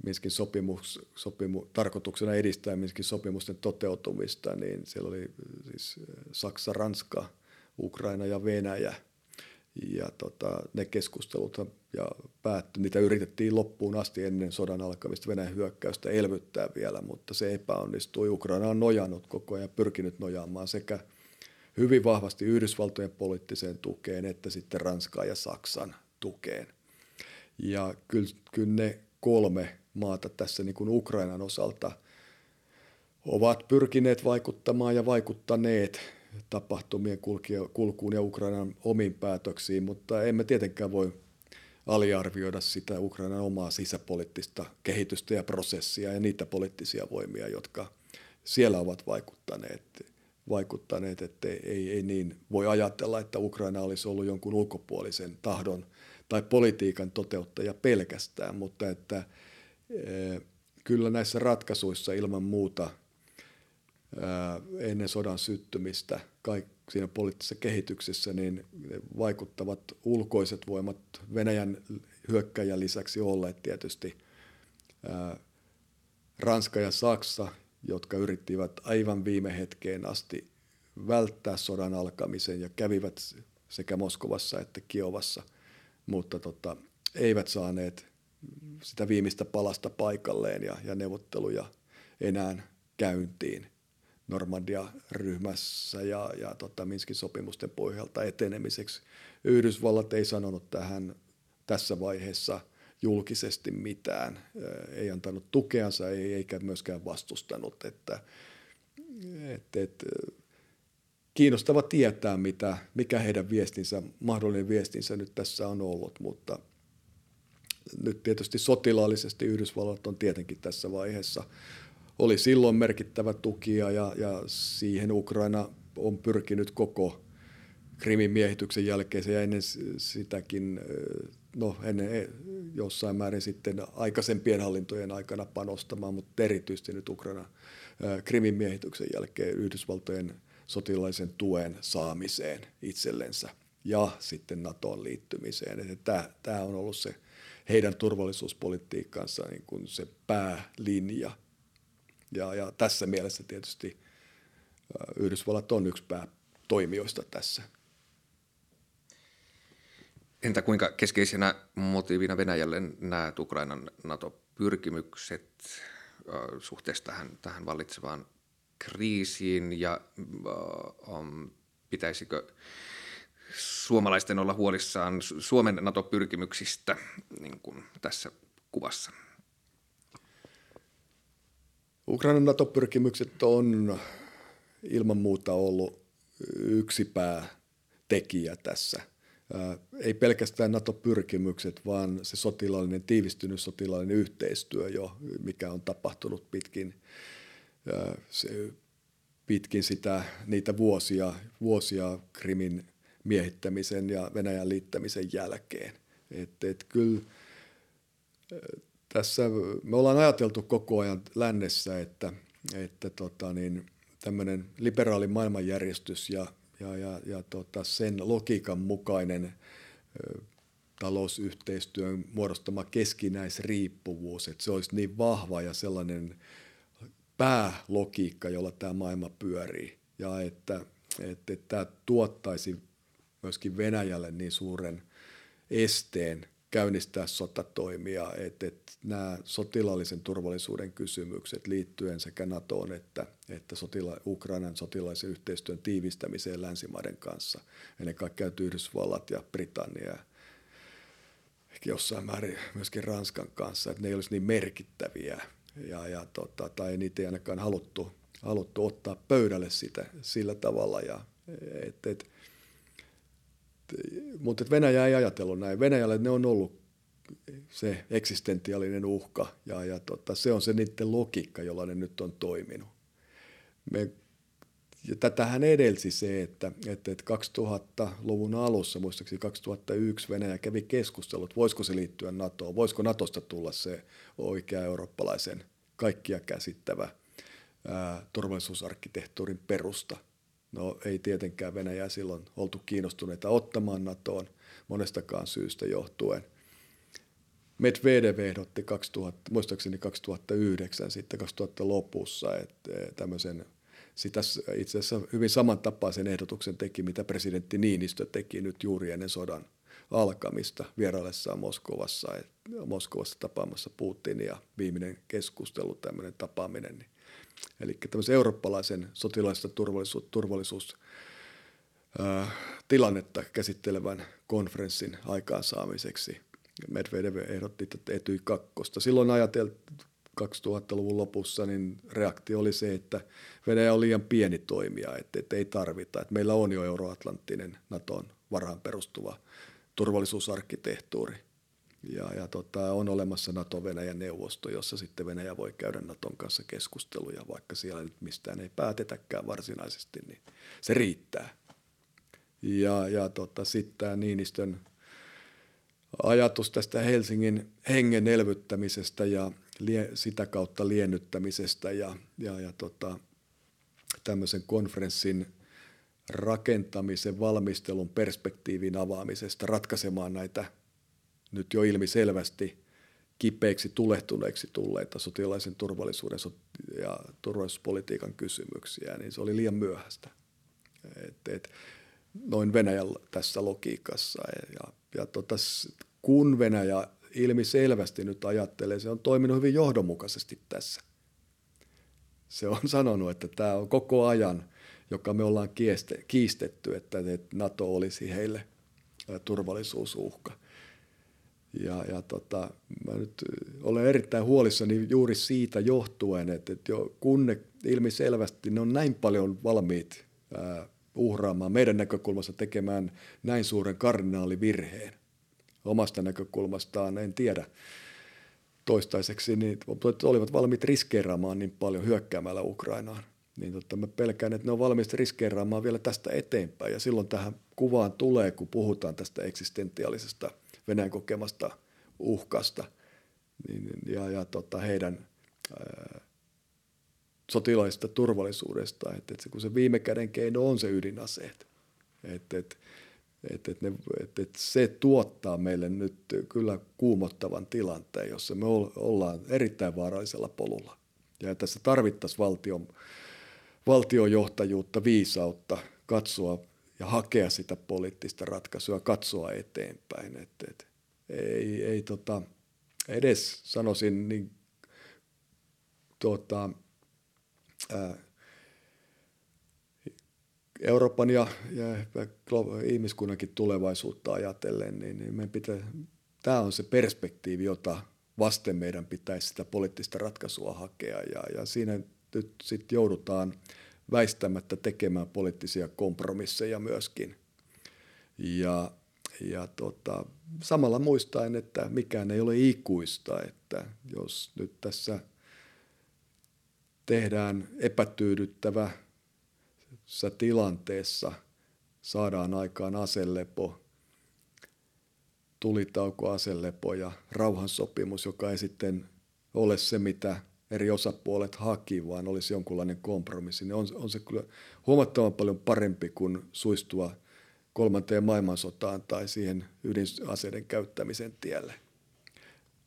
Minskin sopimus, sopimu, tarkoituksena edistää Minskin sopimusten toteutumista, niin siellä oli siis Saksa, Ranska, Ukraina ja Venäjä. Ja tota, ne keskustelut ja päättyi, niitä yritettiin loppuun asti ennen sodan alkamista Venäjän hyökkäystä elvyttää vielä, mutta se epäonnistui. Ukraina on nojannut koko ajan, pyrkinyt nojaamaan sekä – hyvin vahvasti Yhdysvaltojen poliittiseen tukeen, että sitten Ranskaa ja Saksan tukeen. Ja kyllä, kyllä ne kolme maata tässä niin kuin Ukrainan osalta ovat pyrkineet vaikuttamaan ja vaikuttaneet tapahtumien kulkuun ja Ukrainan omiin päätöksiin, mutta emme tietenkään voi aliarvioida sitä Ukrainan omaa sisäpoliittista kehitystä ja prosessia ja niitä poliittisia voimia, jotka siellä ovat vaikuttaneet vaikuttaneet, että ei, ei niin voi ajatella, että Ukraina olisi ollut jonkun ulkopuolisen tahdon tai politiikan toteuttaja pelkästään, mutta että e, kyllä näissä ratkaisuissa ilman muuta ennen sodan syttymistä siinä poliittisessa kehityksessä niin vaikuttavat ulkoiset voimat Venäjän hyökkäjän lisäksi olleet tietysti Ranska ja Saksa, jotka yrittivät aivan viime hetkeen asti välttää sodan alkamisen ja kävivät sekä Moskovassa että Kiovassa, mutta tota, eivät saaneet sitä viimeistä palasta paikalleen ja, ja neuvotteluja enää käyntiin Normandia-ryhmässä ja, ja tota, Minskin sopimusten pohjalta etenemiseksi. Yhdysvallat ei sanonut tähän tässä vaiheessa – julkisesti mitään, ei antanut tukeansa ei, eikä myöskään vastustanut. Että, et, et, kiinnostava tietää, mitä, mikä heidän viestinsä, mahdollinen viestinsä nyt tässä on ollut, mutta nyt tietysti sotilaallisesti Yhdysvallat on tietenkin tässä vaiheessa oli silloin merkittävä tukija ja, ja siihen Ukraina on pyrkinyt koko Krimin miehityksen jälkeen ja ennen sitäkin no ennen, e, jossain määrin sitten aikaisempien hallintojen aikana panostamaan, mutta erityisesti nyt Ukraina Krimin miehityksen jälkeen Yhdysvaltojen sotilaisen tuen saamiseen itsellensä ja sitten NATOon liittymiseen. Tämä, on ollut se heidän turvallisuuspolitiikkansa niin kuin se päälinja. Ja, ja tässä mielessä tietysti Yhdysvallat on yksi päätoimijoista tässä. Entä kuinka keskeisenä motiivina Venäjälle näet Ukrainan NATO-pyrkimykset suhteessa tähän, tähän vallitsevaan kriisiin ja um, pitäisikö suomalaisten olla huolissaan Suomen NATO-pyrkimyksistä niin kuin tässä kuvassa? Ukrainan NATO-pyrkimykset on ilman muuta ollut yksi päätekijä tässä. Ei pelkästään NATO-pyrkimykset, vaan se sotilaallinen, tiivistynyt sotilaallinen yhteistyö jo, mikä on tapahtunut pitkin, se, pitkin sitä, niitä vuosia, vuosia Krimin miehittämisen ja Venäjän liittämisen jälkeen. Et, et kyllä tässä me ollaan ajateltu koko ajan lännessä, että, että tota niin, tämmöinen liberaali maailmanjärjestys ja, ja, ja, ja tota sen logiikan mukainen talousyhteistyön muodostama keskinäisriippuvuus, että se olisi niin vahva ja sellainen päälogiikka, jolla tämä maailma pyörii. Ja että, että, että tämä tuottaisi myöskin Venäjälle niin suuren esteen käynnistää sotatoimia, että, että nämä sotilaallisen turvallisuuden kysymykset liittyen sekä NATOon että, että sotila, Ukrainan sotilaisen yhteistyön tiivistämiseen länsimaiden kanssa, ennen kaikkea Yhdysvallat ja Britannia ja ehkä jossain määrin myöskin Ranskan kanssa, että ne ei olisi niin merkittäviä ja, ja tota, tai niitä ei ainakaan haluttu, haluttu ottaa pöydälle sitä sillä tavalla. Ja, et, et, mutta Venäjä ei ajatellut näin. Venäjälle ne on ollut se eksistentiaalinen uhka ja, ja tota, se on se niiden logiikka, jolla ne nyt on toiminut. Me, ja tätähän edelsi se, että, että, että 2000-luvun alussa, muistaakseni 2001, Venäjä kävi keskustelut, voisiko se liittyä NATOon, voisiko NATOsta tulla se oikea eurooppalaisen kaikkia käsittävä ää, turvallisuusarkkitehtuurin perusta. No ei tietenkään Venäjää silloin oltu kiinnostuneita ottamaan NATOon monestakaan syystä johtuen. Medvedev ehdotti 2000, muistaakseni 2009, sitten 2000 lopussa, että tämmöisen sitä itse asiassa hyvin samantapaisen ehdotuksen teki, mitä presidentti Niinistö teki nyt juuri ennen sodan alkamista vieraillessaan Moskovassa, Moskovassa tapaamassa Putinia, viimeinen keskustelu, tämmöinen tapaaminen, niin Eli tämmöisen eurooppalaisen sotilaista turvallisuus, turvallisuus tilannetta käsittelevän konferenssin aikaansaamiseksi. Medvedev ehdotti tätä Etyj 2. Silloin ajateltiin 2000-luvun lopussa, niin reaktio oli se, että Venäjä on liian pieni toimija, että, että ei tarvita. Että meillä on jo euroatlanttinen NATOn varaan perustuva turvallisuusarkkitehtuuri. Ja, ja tota, on olemassa NATO-Venäjän neuvosto, jossa sitten Venäjä voi käydä Naton kanssa keskusteluja, vaikka siellä nyt mistään ei päätetäkään varsinaisesti, niin se riittää. Ja, ja tota, sitten tämä Niinistön ajatus tästä Helsingin hengen elvyttämisestä ja lie, sitä kautta liennyttämisestä ja, ja, ja tota, tämmöisen konferenssin rakentamisen, valmistelun perspektiivin avaamisesta ratkaisemaan näitä nyt jo ilmiselvästi kipeiksi tulehtuneeksi tulleita sotilaisen turvallisuuden ja turvallisuuspolitiikan kysymyksiä, niin se oli liian myöhäistä. Et, et, noin Venäjällä tässä logiikassa. Ja, ja tota, kun Venäjä ilmiselvästi nyt ajattelee, se on toiminut hyvin johdonmukaisesti tässä. Se on sanonut, että tämä on koko ajan, joka me ollaan kiistetty, että NATO olisi heille turvallisuusuhka. Ja, ja tota, mä nyt olen erittäin huolissani juuri siitä johtuen, että, että jo, kun ne ilmiselvästi ne on näin paljon valmiit ää, uhraamaan meidän näkökulmasta tekemään näin suuren kardinaalivirheen omasta näkökulmastaan, en tiedä toistaiseksi, niin olivat valmiit riskeeraamaan niin paljon hyökkäämällä Ukrainaan. Niin totta, mä pelkään, että ne on valmiit riskeeraamaan vielä tästä eteenpäin ja silloin tähän kuvaan tulee, kun puhutaan tästä eksistentiaalisesta – Venäjän kokemasta uhkasta niin, ja, ja tota, heidän ää, turvallisuudesta. Että, että se, kun se viime käden keino on se ydinaseet. Että, että, että, että, ne, että, että se tuottaa meille nyt kyllä kuumottavan tilanteen, jossa me ollaan erittäin vaarallisella polulla. Ja tässä tarvittaisiin valtion, valtiojohtajuutta, viisautta katsoa ja hakea sitä poliittista ratkaisua, katsoa eteenpäin. Että, että ei, ei tota, edes sanoisin niin, tota, ää, Euroopan ja, ja ihmiskunnankin tulevaisuutta ajatellen, niin, niin meidän pitää, tämä on se perspektiivi, jota vasten meidän pitäisi sitä poliittista ratkaisua hakea ja, ja siinä nyt sitten joudutaan väistämättä tekemään poliittisia kompromisseja myöskin. Ja, ja tota, samalla muistaen, että mikään ei ole ikuista, että jos nyt tässä tehdään epätyydyttävä tilanteessa, saadaan aikaan aselepo, tulitauko, aselepo ja rauhansopimus, joka ei sitten ole se, mitä eri osapuolet haki, vaan olisi jonkunlainen kompromissi, niin on, on se kyllä huomattavan paljon parempi kuin suistua kolmanteen maailmansotaan tai siihen ydinaseiden käyttämisen tielle.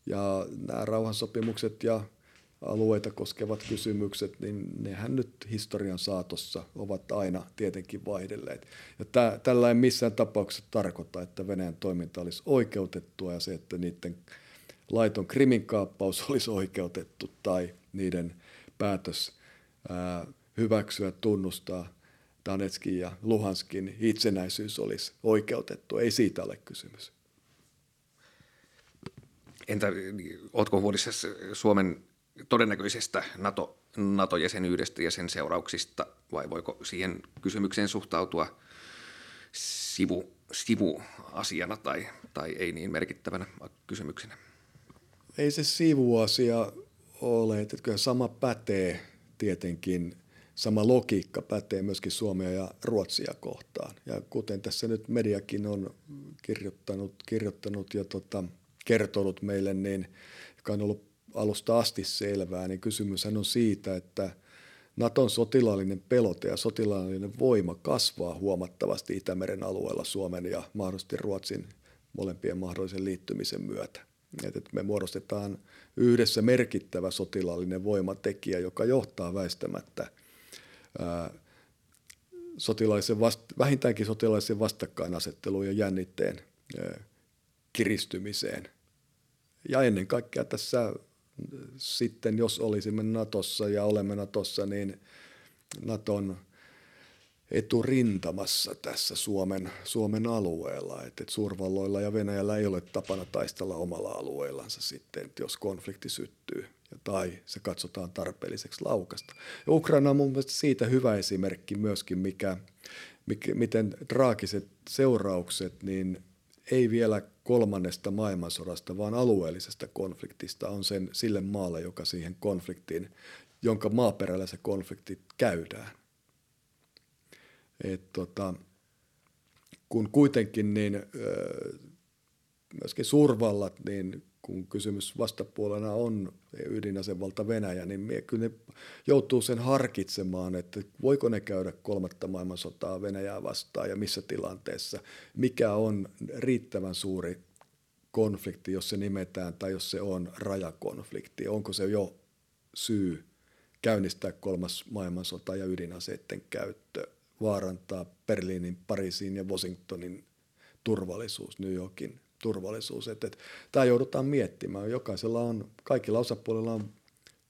Ja nämä rauhansopimukset ja alueita koskevat kysymykset, niin nehän nyt historian saatossa ovat aina tietenkin vaihdelleet. Ja tämä, tällä ei missään tapauksessa tarkoita, että Venäjän toiminta olisi oikeutettua ja se, että niiden laiton krimin kaappaus olisi oikeutettu tai niiden päätös ää, hyväksyä, tunnustaa Donetskin ja Luhanskin itsenäisyys olisi oikeutettu. Ei siitä ole kysymys. Entä oletko huolissasi Suomen todennäköisestä NATO, NATO-jäsenyydestä ja sen seurauksista, vai voiko siihen kysymykseen suhtautua sivu, sivuasiana tai, tai ei niin merkittävänä kysymyksenä? Ei se sivuasia ole, että kyllä sama pätee tietenkin, sama logiikka pätee myöskin Suomea ja Ruotsia kohtaan. Ja kuten tässä nyt mediakin on kirjoittanut, kirjoittanut ja tota, kertonut meille, niin joka on ollut alusta asti selvää, niin kysymyshän on siitä, että Naton sotilaallinen pelote ja sotilaallinen voima kasvaa huomattavasti Itämeren alueella Suomen ja mahdollisesti Ruotsin molempien mahdollisen liittymisen myötä. Että me muodostetaan yhdessä merkittävä sotilaallinen voimatekijä, joka johtaa väistämättä sotilaisen vast, vähintäänkin sotilaisen vastakkainasetteluun ja jännitteen kiristymiseen. Ja ennen kaikkea tässä sitten, jos olisimme Natossa ja olemme Natossa, niin Naton eturintamassa tässä Suomen, Suomen alueella. Että et suurvalloilla ja Venäjällä ei ole tapana taistella omalla alueellansa sitten, että jos konflikti syttyy tai se katsotaan tarpeelliseksi laukasta. Ja Ukraina on mun mielestä siitä hyvä esimerkki myöskin, mikä, mikä, miten traagiset seuraukset niin ei vielä kolmannesta maailmansodasta, vaan alueellisesta konfliktista on sen sille maalle, joka siihen konfliktiin, jonka maaperällä se konflikti käydään. Et tota, kun kuitenkin niin, myöskin suurvallat, niin kun kysymys vastapuolena on ydinasevalta Venäjä, niin kyllä ne joutuu sen harkitsemaan, että voiko ne käydä kolmatta maailmansotaa Venäjää vastaan ja missä tilanteessa, mikä on riittävän suuri konflikti, jos se nimetään tai jos se on rajakonflikti, onko se jo syy käynnistää kolmas maailmansota ja ydinaseiden käyttö, vaarantaa Berliinin, Pariisin ja Washingtonin turvallisuus, New Yorkin turvallisuus. Että, että, tämä joudutaan miettimään. Jokaisella on, kaikilla osapuolilla on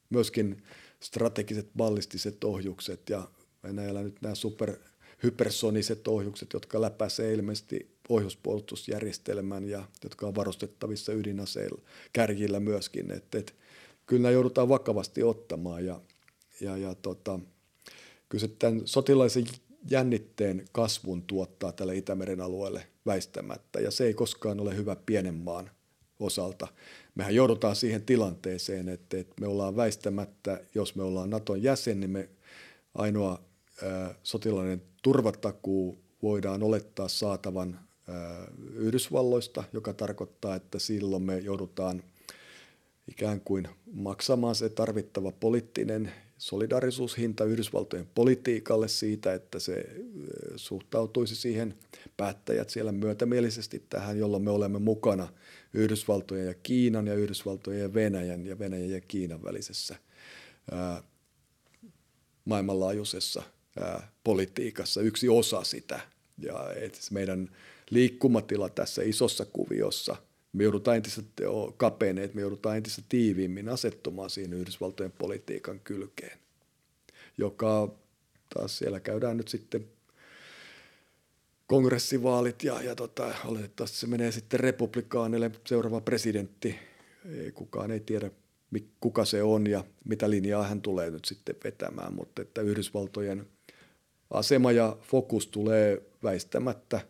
myöskin strategiset ballistiset ohjukset ja Venäjällä nyt nämä super hypersoniset ohjukset, jotka läpäisee ilmeisesti ohjuspuolustusjärjestelmän ja jotka on varustettavissa ydinaseilla, kärjillä myöskin. Että, että, kyllä nämä joudutaan vakavasti ottamaan ja, ja, ja tota, kyllä se tämän sotilaisen jännitteen kasvun tuottaa tälle Itämeren alueelle väistämättä, ja se ei koskaan ole hyvä pienen maan osalta. Mehän joudutaan siihen tilanteeseen, että, me ollaan väistämättä, jos me ollaan Naton jäsen, niin me ainoa sotilainen turvatakuu voidaan olettaa saatavan Yhdysvalloista, joka tarkoittaa, että silloin me joudutaan ikään kuin maksamaan se tarvittava poliittinen solidarisuushinta Yhdysvaltojen politiikalle siitä, että se suhtautuisi siihen päättäjät siellä myötämielisesti tähän, jolloin me olemme mukana Yhdysvaltojen ja Kiinan ja Yhdysvaltojen ja Venäjän ja Venäjän ja Kiinan välisessä maailmanlaajuisessa politiikassa, yksi osa sitä. Ja meidän liikkumatila tässä isossa kuviossa – me joudutaan entistä kapeneet, me joudutaan entistä tiiviimmin asettumaan siinä Yhdysvaltojen politiikan kylkeen, joka taas siellä käydään nyt sitten kongressivaalit ja, ja tota, oletettavasti se menee sitten republikaanille seuraava presidentti. Ei, kukaan ei tiedä, kuka se on ja mitä linjaa hän tulee nyt sitten vetämään, mutta että Yhdysvaltojen asema ja fokus tulee väistämättä –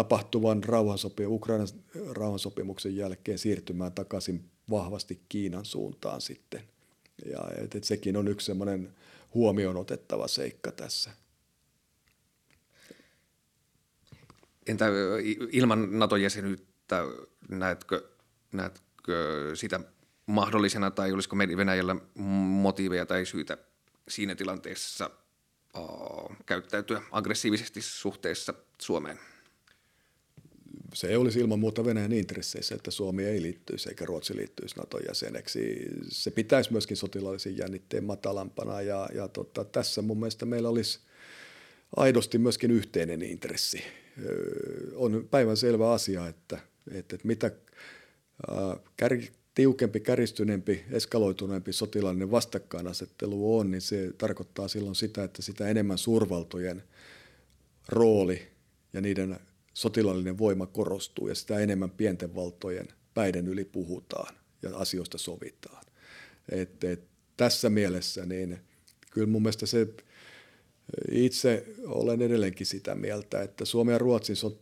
tapahtuvan rauhansopi- Ukrainan rauhansopimuksen jälkeen siirtymään takaisin vahvasti Kiinan suuntaan sitten. Ja et, et sekin on yksi semmoinen huomioon otettava seikka tässä. Entä ilman NATO-jäsenyyttä näetkö, näetkö sitä mahdollisena tai olisiko Venäjällä motiiveja tai syitä siinä tilanteessa uh, käyttäytyä aggressiivisesti suhteessa Suomeen? Se olisi ilman muuta Venäjän intresseissä, että Suomi ei liittyisi eikä Ruotsi liittyisi Naton jäseneksi. Se pitäisi myöskin sotilaallisen jännitteen matalampana ja, ja tota, tässä mun mielestä meillä olisi aidosti myöskin yhteinen intressi. On päivän selvä asia, että, että, että mitä kär, tiukempi, käristyneempi, eskaloituneempi sotilaallinen vastakkainasettelu on, niin se tarkoittaa silloin sitä, että sitä enemmän suurvaltojen rooli ja niiden sotilaallinen voima korostuu ja sitä enemmän pienten valtojen päiden yli puhutaan ja asioista sovitaan. Et, et, tässä mielessä niin kyllä mun mielestä se itse olen edelleenkin sitä mieltä, että Suomen ja Ruotsin sot,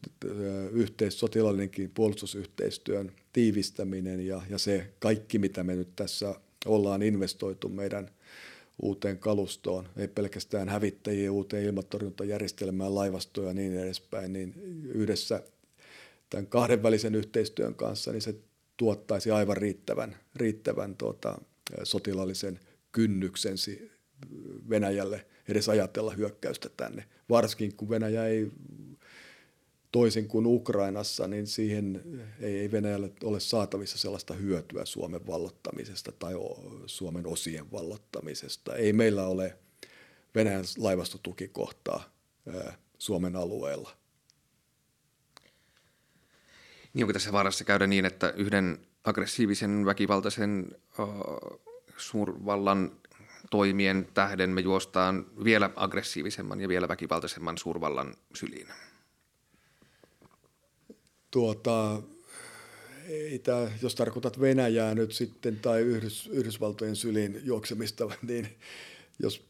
yhteis, sotilaallinenkin puolustusyhteistyön tiivistäminen ja, ja se kaikki, mitä me nyt tässä ollaan investoitu meidän uuteen kalustoon, ei pelkästään hävittäjiä, uuteen ilmatorjuntajärjestelmään, laivastoja ja niin edespäin, niin yhdessä tämän kahdenvälisen yhteistyön kanssa, niin se tuottaisi aivan riittävän, riittävän tuota, sotilaallisen kynnyksen Venäjälle edes ajatella hyökkäystä tänne. Varsinkin kun Venäjä ei toisin kuin Ukrainassa, niin siihen ei Venäjälle ole saatavissa sellaista hyötyä Suomen vallottamisesta tai Suomen osien vallottamisesta. Ei meillä ole Venäjän laivastotukikohtaa Suomen alueella. Niin onko tässä vaarassa käydä niin, että yhden aggressiivisen väkivaltaisen uh, suurvallan toimien tähden me juostaan vielä aggressiivisemman ja vielä väkivaltaisemman suurvallan syliin? Tuota, ei tämä, jos tarkoitat Venäjää nyt sitten tai Yhdys, Yhdysvaltojen syliin juoksemista, niin jos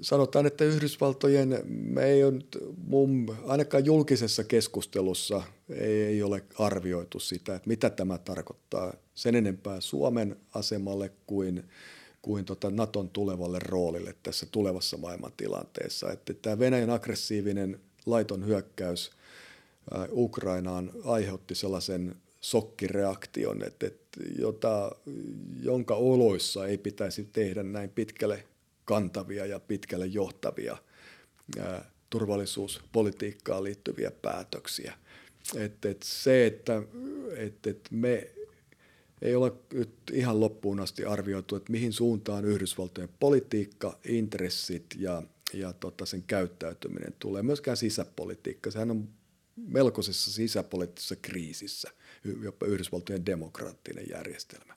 sanotaan, että Yhdysvaltojen, me ei ole, mun, ainakaan julkisessa keskustelussa ei, ei ole arvioitu sitä, että mitä tämä tarkoittaa sen enempää Suomen asemalle kuin, kuin tota Naton tulevalle roolille tässä tulevassa maailmantilanteessa. Että tämä Venäjän aggressiivinen laiton hyökkäys – Ukrainaan aiheutti sellaisen sokkireaktion, että, että jota, jonka oloissa ei pitäisi tehdä näin pitkälle kantavia ja pitkälle johtavia ää, turvallisuuspolitiikkaan liittyviä päätöksiä. Et, et se, että et, et me ei ole nyt ihan loppuun asti arvioitu, että mihin suuntaan Yhdysvaltojen politiikka, intressit ja, ja tota sen käyttäytyminen tulee. Myöskään sisäpolitiikka, sehän on melkoisessa sisäpoliittisessa kriisissä, jopa Yhdysvaltojen demokraattinen järjestelmä.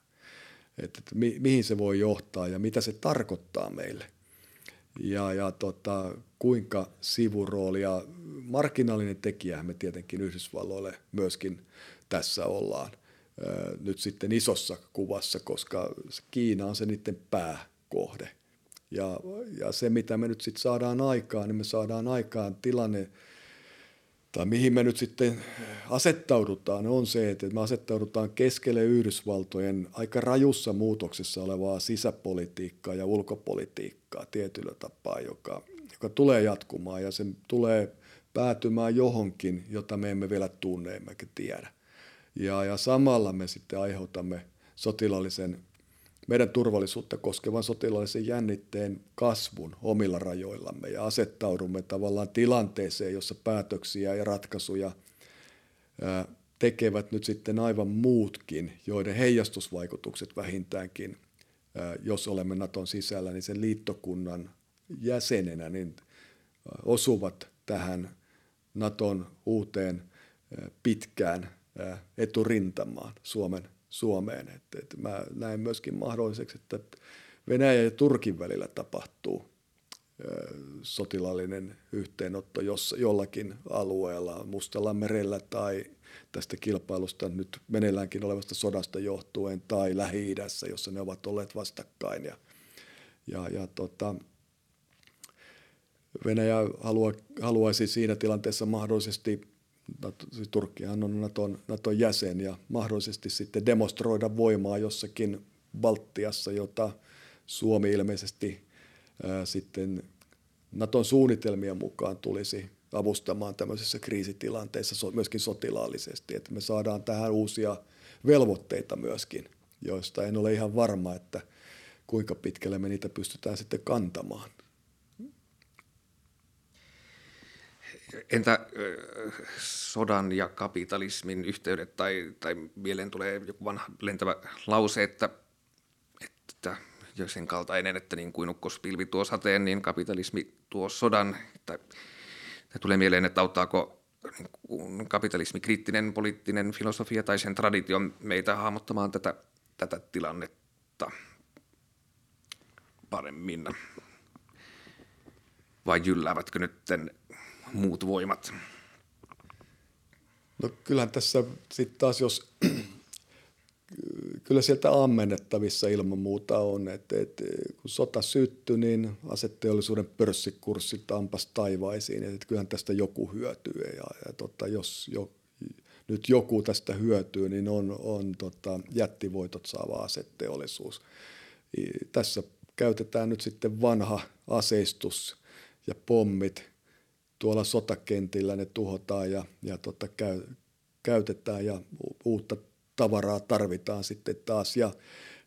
Että, että mi, mihin se voi johtaa ja mitä se tarkoittaa meille. Ja, ja tota, kuinka sivurooli ja marginaalinen tekijä me tietenkin Yhdysvalloille myöskin tässä ollaan nyt sitten isossa kuvassa, koska Kiina on se niiden pääkohde. Ja, ja se, mitä me nyt sitten saadaan aikaan, niin me saadaan aikaan tilanne, tai mihin me nyt sitten asettaudutaan, on se, että me asettaudutaan keskelle Yhdysvaltojen aika rajussa muutoksessa olevaa sisäpolitiikkaa ja ulkopolitiikkaa tietyllä tapaa, joka, joka tulee jatkumaan ja se tulee päätymään johonkin, jota me emme vielä tunne emmekä tiedä. Ja, ja samalla me sitten aiheutamme sotilaallisen, meidän turvallisuutta koskevan sotilaallisen jännitteen kasvun omilla rajoillamme ja asettaudumme tavallaan tilanteeseen, jossa päätöksiä ja ratkaisuja tekevät nyt sitten aivan muutkin, joiden heijastusvaikutukset vähintäänkin, ää, jos olemme Naton sisällä, niin sen liittokunnan jäsenenä, niin osuvat tähän Naton uuteen pitkään eturintamaan Suomen, Suomeen. Et, et mä näen myöskin mahdolliseksi, että Venäjän ja Turkin välillä tapahtuu sotilallinen yhteenotto jos, jollakin alueella, Mustalla merellä tai tästä kilpailusta nyt meneilläänkin olevasta sodasta johtuen tai Lähi-idässä, jossa ne ovat olleet vastakkain. Ja, ja, ja tota, Venäjä halua, haluaisi siinä tilanteessa mahdollisesti, siis Turkkihan on Naton, Naton jäsen ja mahdollisesti sitten demonstroida voimaa jossakin Baltiassa, jota Suomi ilmeisesti ää, sitten Naton suunnitelmien mukaan tulisi avustamaan tämmöisessä kriisitilanteessa myöskin sotilaallisesti, että me saadaan tähän uusia velvoitteita myöskin, joista en ole ihan varma, että kuinka pitkälle me niitä pystytään sitten kantamaan. Entä sodan ja kapitalismin yhteydet tai, tai mieleen tulee joku vanha lentävä lause, että, että sen kaltainen, että niin kuin ukkospilvi tuo sateen, niin kapitalismi tuo sodan. Että, että tulee mieleen, että auttaako niin kapitalismi kriittinen poliittinen filosofia tai sen traditio meitä hahmottamaan tätä, tätä tilannetta paremmin. Vai jylläävätkö nyt muut voimat? No kyllähän tässä sitten taas, jos kyllä sieltä ammennettavissa ilman muuta on, että, että kun sota syttyi, niin asetteollisuuden pörssikurssit ampas taivaisiin, että kyllähän tästä joku hyötyy ja, ja tota, jos jo, nyt joku tästä hyötyy, niin on, on tota, jättivoitot saava asetteollisuus. Tässä käytetään nyt sitten vanha aseistus ja pommit tuolla sotakentillä ne tuhotaan ja, ja tota, käy, käytetään ja uutta tavaraa tarvitaan sitten taas. Ja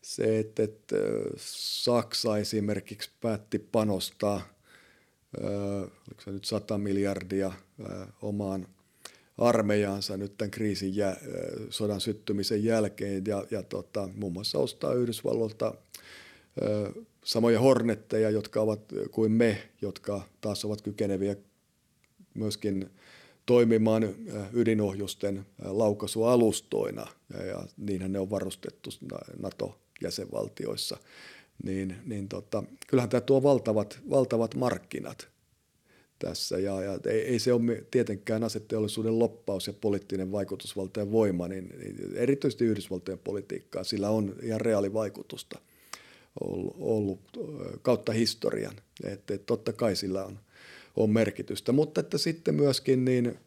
se, että, että Saksa esimerkiksi päätti panostaa, oliko se nyt 100 miljardia omaan armeijaansa nyt tämän kriisin jä, sodan syttymisen jälkeen ja, ja tota, muun muassa ostaa Yhdysvalloilta samoja hornetteja, jotka ovat kuin me, jotka taas ovat kykeneviä myöskin toimimaan äh, ydinohjusten äh, laukaisualustoina, ja, niinhän ne on varustettu NATO-jäsenvaltioissa, niin, niin tota, kyllähän tämä tuo valtavat, valtavat markkinat tässä, ja, ja ei, ei se ole tietenkään aseteollisuuden loppaus ja poliittinen vaikutusvalta ja voima, niin, niin erityisesti Yhdysvaltojen politiikkaa, sillä on ihan reaalivaikutusta ollut, ollut äh, kautta historian, että et totta kai sillä on – on merkitystä. Mutta että sitten myöskin, niin,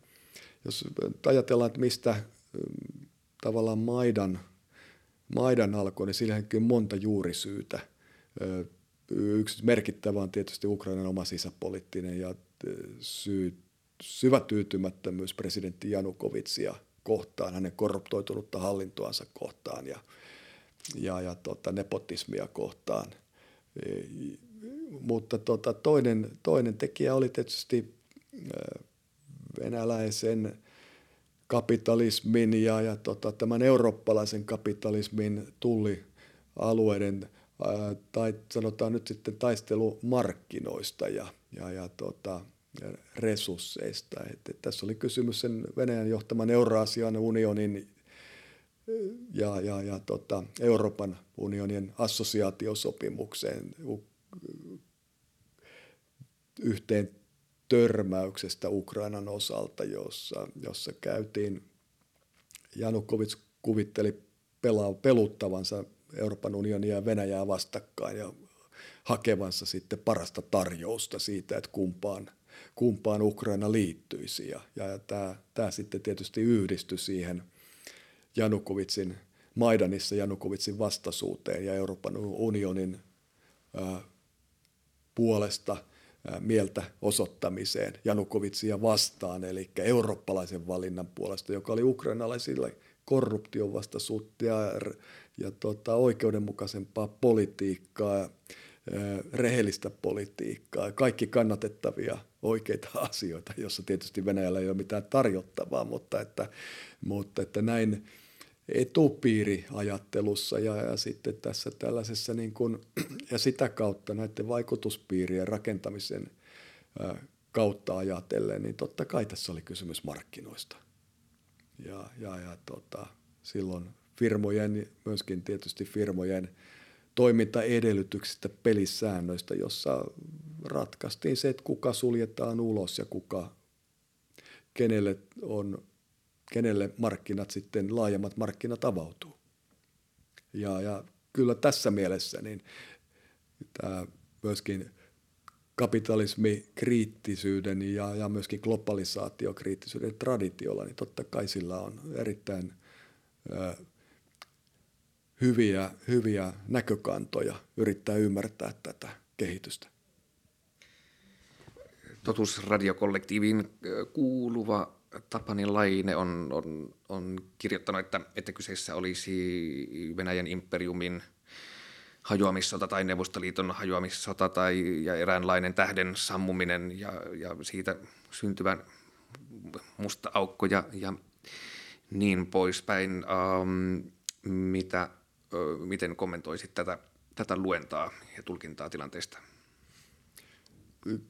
jos ajatellaan, että mistä mm, tavallaan Maidan, Maidan alkoi, niin sillähän on monta juurisyytä. Yksi merkittävä on tietysti Ukrainan oma sisäpoliittinen ja syy, syvä tyytymättömyys presidentti Janukovitsia kohtaan, hänen korruptoitunutta hallintoansa kohtaan ja, ja, ja tota, nepotismia kohtaan mutta tota, toinen, toinen tekijä oli tietysti venäläisen kapitalismin ja, ja tota, tämän eurooppalaisen kapitalismin tullialueiden ää, tai sanotaan nyt sitten taistelu markkinoista ja, ja, ja tota, resursseista. Et, et tässä oli kysymys sen Venäjän johtaman Euraasian unionin ja, ja, ja tota, Euroopan unionin assosiaatiosopimukseen yhteen törmäyksestä Ukrainan osalta, jossa, jossa käytiin, Janukovic kuvitteli pelaa, peluttavansa Euroopan unionia ja Venäjää vastakkain ja hakevansa sitten parasta tarjousta siitä, että kumpaan, kumpaan Ukraina liittyisi. Ja, ja tämä, tämä sitten tietysti yhdistyi siihen Janukovitsin, Maidanissa Janukovitsin vastaisuuteen ja Euroopan unionin ää, puolesta – mieltä osoittamiseen Janukovitsia vastaan, eli eurooppalaisen valinnan puolesta, joka oli ukrainalaisille korruption vastaisuutta ja, ja tota, oikeudenmukaisempaa politiikkaa, rehellistä politiikkaa, kaikki kannatettavia oikeita asioita, jossa tietysti Venäjällä ei ole mitään tarjottavaa, mutta että, mutta että näin etupiiriajattelussa ja, ja sitten tässä tällaisessa niin kuin, ja sitä kautta näiden vaikutuspiirien rakentamisen kautta ajatellen, niin totta kai tässä oli kysymys markkinoista. Ja, ja, ja tota, silloin firmojen, myöskin tietysti firmojen toimintaedellytyksistä, pelisäännöistä, jossa ratkaistiin se, että kuka suljetaan ulos ja kuka, kenelle, on, kenelle markkinat sitten, laajemmat markkinat avautuu. Ja, ja kyllä tässä mielessä niin tämä myöskin kapitalismikriittisyyden ja, ja myöskin globalisaatiokriittisyyden traditiolla, niin totta kai sillä on erittäin ö, hyviä, hyviä näkökantoja yrittää ymmärtää tätä kehitystä. Totuusradiokollektiiviin kuuluva Tapani Laine on, on, on kirjoittanut, että, että kyseessä olisi Venäjän imperiumin hajoamissota tai Neuvostoliiton hajoamissota tai ja eräänlainen tähden sammuminen ja, ja siitä syntyvä musta aukko ja, ja niin poispäin. Ähm, mitä, miten kommentoisit tätä, tätä luentaa ja tulkintaa tilanteesta?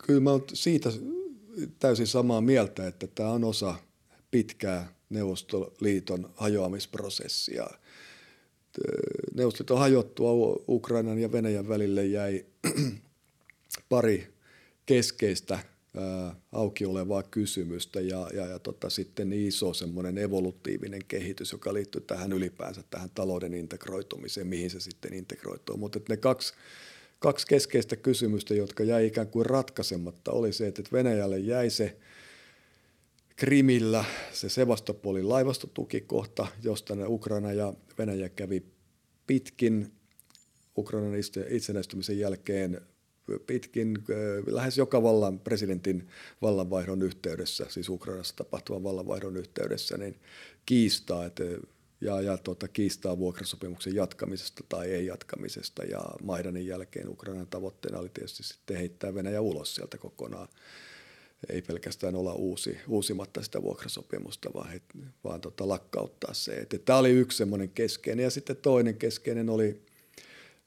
Kyllä mä olen siitä täysin samaa mieltä, että tämä on osa pitkää Neuvostoliiton hajoamisprosessia. Neuvostoliiton hajottua Ukrainan ja Venäjän välille jäi pari keskeistä auki olevaa kysymystä ja, ja, ja tota, sitten iso semmoinen evolutiivinen kehitys, joka liittyy tähän ylipäänsä tähän talouden integroitumiseen, mihin se sitten integroituu. Mutta ne kaksi, kaksi keskeistä kysymystä, jotka jäi ikään kuin ratkaisematta, oli se, että Venäjälle jäi se Krimillä se Sevastopolin laivastotukikohta, josta ne Ukraina ja Venäjä kävi pitkin Ukrainan itsenäistymisen jälkeen pitkin lähes joka vallan presidentin vallanvaihdon yhteydessä, siis Ukrainassa tapahtuvan vallanvaihdon yhteydessä, niin kiistaa, että ja, ja tuota, kiistaa vuokrasopimuksen jatkamisesta tai ei jatkamisesta. Ja Maidanin jälkeen Ukrainan tavoitteena oli tietysti sitten heittää Venäjä ulos sieltä kokonaan. Ei pelkästään olla uusi, uusimatta sitä vuokrasopimusta, vaan, he, vaan tota, lakkauttaa se. Että tämä oli yksi semmoinen keskeinen. Ja sitten toinen keskeinen oli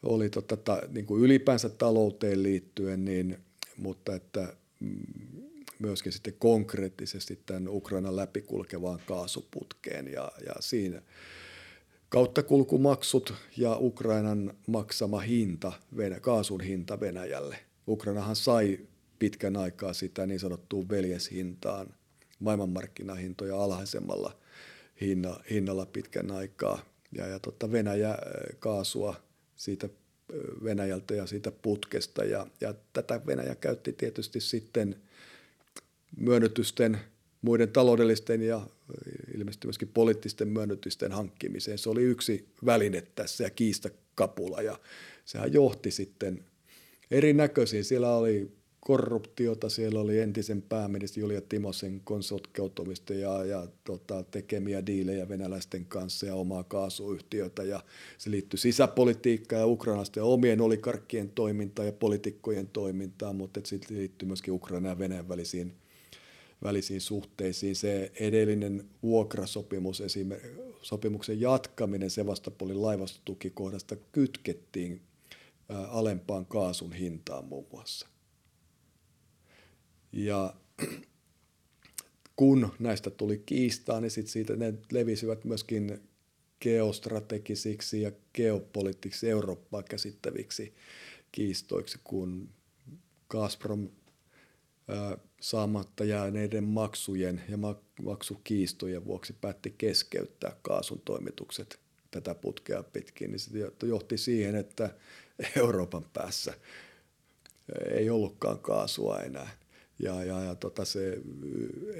oli tota, ta, niin kuin ylipäänsä talouteen liittyen, niin, mutta että mm, myöskin sitten konkreettisesti tämän Ukrainan läpikulkevaan kaasuputkeen ja, ja siinä kauttakulkumaksut ja Ukrainan maksama hinta, kaasun hinta Venäjälle. Ukrainahan sai pitkän aikaa sitä niin sanottuun veljeshintaan, maailmanmarkkinahintoja alhaisemmalla hinna, hinnalla pitkän aikaa. Ja, ja totta Venäjä kaasua – siitä Venäjältä ja siitä putkesta. Ja, ja tätä Venäjä käytti tietysti sitten myönnytysten, muiden taloudellisten ja ilmeisesti myöskin poliittisten myönnytysten hankkimiseen. Se oli yksi väline tässä ja kiistakapula ja sehän johti sitten erinäköisiin. Siellä oli korruptiota, siellä oli entisen pääministeri Julia Timosen konsultkeutumista ja, ja tota, tekemiä diilejä venäläisten kanssa ja omaa kaasuyhtiötä ja se liittyi sisäpolitiikkaan ja ukrainalaisten omien olikarkkien toimintaan ja poliitikkojen toimintaan, mutta sitten liittyy myöskin Ukraina ja Venäjän välisiin, välisiin suhteisiin. Se edellinen vuokrasopimus, sopimuksen jatkaminen Sevastopolin laivastotukikohdasta kytkettiin alempaan kaasun hintaan muun muassa. Ja kun näistä tuli kiistaa, niin sit siitä ne levisivät myöskin geostrategisiksi ja geopoliittisiksi Eurooppaa käsittäviksi kiistoiksi, kun Gazprom saamatta jääneiden maksujen ja maksukiistojen vuoksi päätti keskeyttää kaasun toimitukset tätä putkea pitkin, niin se johti siihen, että Euroopan päässä ei ollutkaan kaasua enää. Ja, ja, ja tota se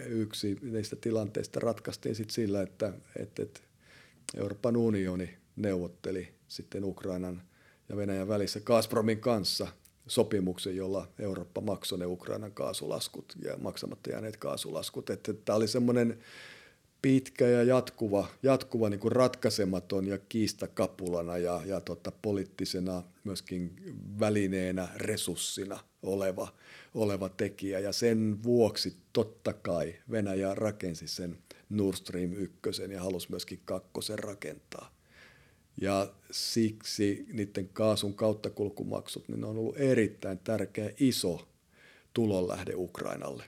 yksi niistä tilanteista ratkaistiin sitten sillä, että, että, että Euroopan unioni neuvotteli sitten Ukrainan ja Venäjän välissä Gazpromin kanssa sopimuksen, jolla Eurooppa maksoi ne Ukrainan kaasulaskut ja maksamatta jääneet kaasulaskut. Että tämä oli semmoinen pitkä ja jatkuva, jatkuva niin kuin ratkaisematon ja kiistakapulana ja, ja tota, poliittisena myöskin välineenä, resurssina oleva, oleva tekijä. Ja sen vuoksi totta kai Venäjä rakensi sen Nord Stream 1 ja halusi myöskin kakkosen rakentaa. Ja siksi niiden kaasun kauttakulkumaksut niin on ollut erittäin tärkeä iso tulonlähde Ukrainalle.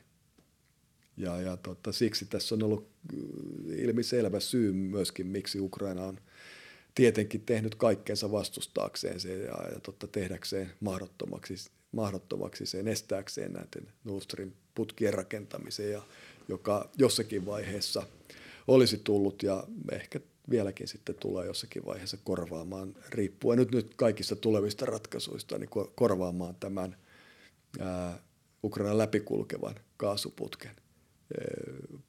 Ja, ja tota, siksi tässä on ollut äh, ilmiselvä syy myöskin, miksi Ukraina on tietenkin tehnyt kaikkeensa vastustaakseen se ja, ja totta, tehdäkseen mahdottomaksi, mahdottomaksi sen, estääkseen näiden Nord Stream putkien rakentamisen, ja, joka jossakin vaiheessa olisi tullut ja ehkä vieläkin sitten tulee jossakin vaiheessa korvaamaan, riippuen nyt, nyt kaikista tulevista ratkaisuista, niin korvaamaan tämän ää, Ukrainan läpikulkevan kaasuputken.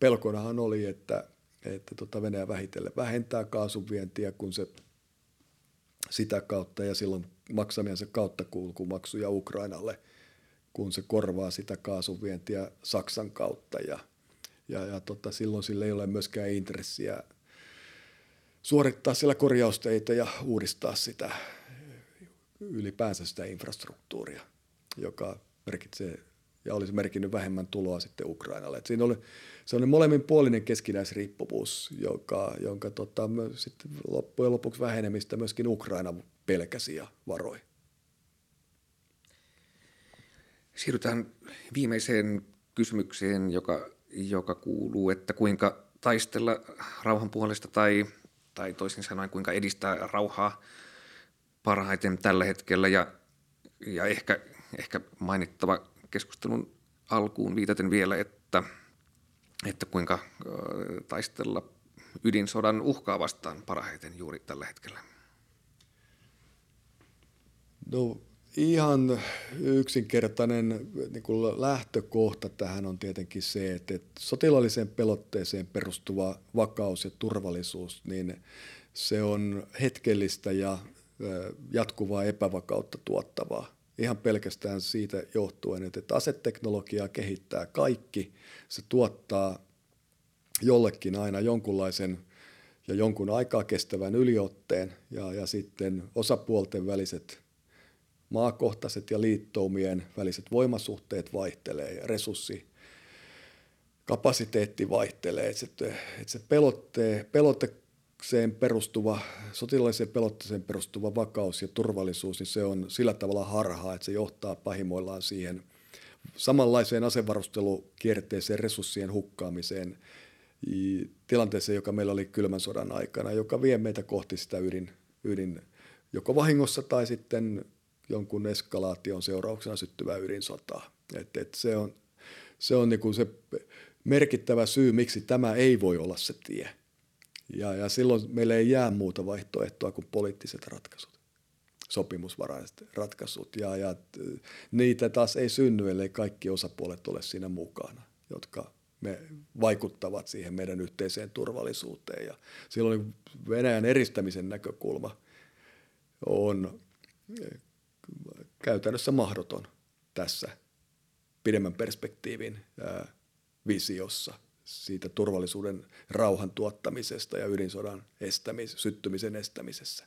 Pelkonahan oli, että, että tota Venäjä vähitellen vähentää kaasun vientiä, kun se sitä kautta ja silloin maksamiensa kautta kulkumaksuja Ukrainalle, kun se korvaa sitä kaasun vientiä Saksan kautta ja, ja, ja tota, silloin sillä ei ole myöskään intressiä suorittaa siellä korjausteita ja uudistaa sitä ylipäänsä sitä infrastruktuuria, joka merkitsee ja olisi merkinnyt vähemmän tuloa sitten Ukrainalle. Et siinä oli se molemminpuolinen keskinäisriippuvuus, joka, jonka tota, sitten loppujen lopuksi vähenemistä myöskin Ukraina pelkäsi ja varoi. Siirrytään viimeiseen kysymykseen, joka, joka kuuluu, että kuinka taistella rauhan puolesta tai tai toisin sanoen kuinka edistää rauhaa parhaiten tällä hetkellä ja, ja ehkä, ehkä mainittava keskustelun alkuun viitaten vielä, että, että kuinka taistella ydinsodan uhkaa vastaan parhaiten juuri tällä hetkellä. No ihan yksinkertainen niin kuin lähtökohta tähän on tietenkin se, että sotilaalliseen pelotteeseen perustuva vakaus ja turvallisuus, niin se on hetkellistä ja jatkuvaa epävakautta tuottavaa. Ihan pelkästään siitä johtuen, että aseteknologiaa kehittää kaikki. Se tuottaa jollekin aina jonkunlaisen ja jonkun aikaa kestävän yliotteen ja, ja sitten osapuolten väliset maakohtaiset ja liittoumien väliset voimasuhteet vaihtelee ja resurssi kapasiteetti vaihtelee, että se, että se pelotte, pelotteeseen perustuva, sotilaalliseen pelotteeseen perustuva vakaus ja turvallisuus, niin se on sillä tavalla harhaa, että se johtaa pahimoillaan siihen samanlaiseen asevarustelukierteeseen, resurssien hukkaamiseen, tilanteeseen, joka meillä oli kylmän sodan aikana, joka vie meitä kohti sitä ydin, ydin joko vahingossa tai sitten jonkun eskalaation seurauksena syttyvää ydinsotaa. Et, et se on, se, on niinku se merkittävä syy, miksi tämä ei voi olla se tie. Ja, ja silloin meille ei jää muuta vaihtoehtoa kuin poliittiset ratkaisut, sopimusvaraiset ratkaisut. Ja, ja niitä taas ei synny, ellei kaikki osapuolet ole siinä mukana, jotka me vaikuttavat siihen meidän yhteiseen turvallisuuteen. Ja silloin Venäjän eristämisen näkökulma on käytännössä mahdoton tässä pidemmän perspektiivin visiossa siitä turvallisuuden rauhan tuottamisesta ja ydinsodan estämis, syttymisen estämisessä.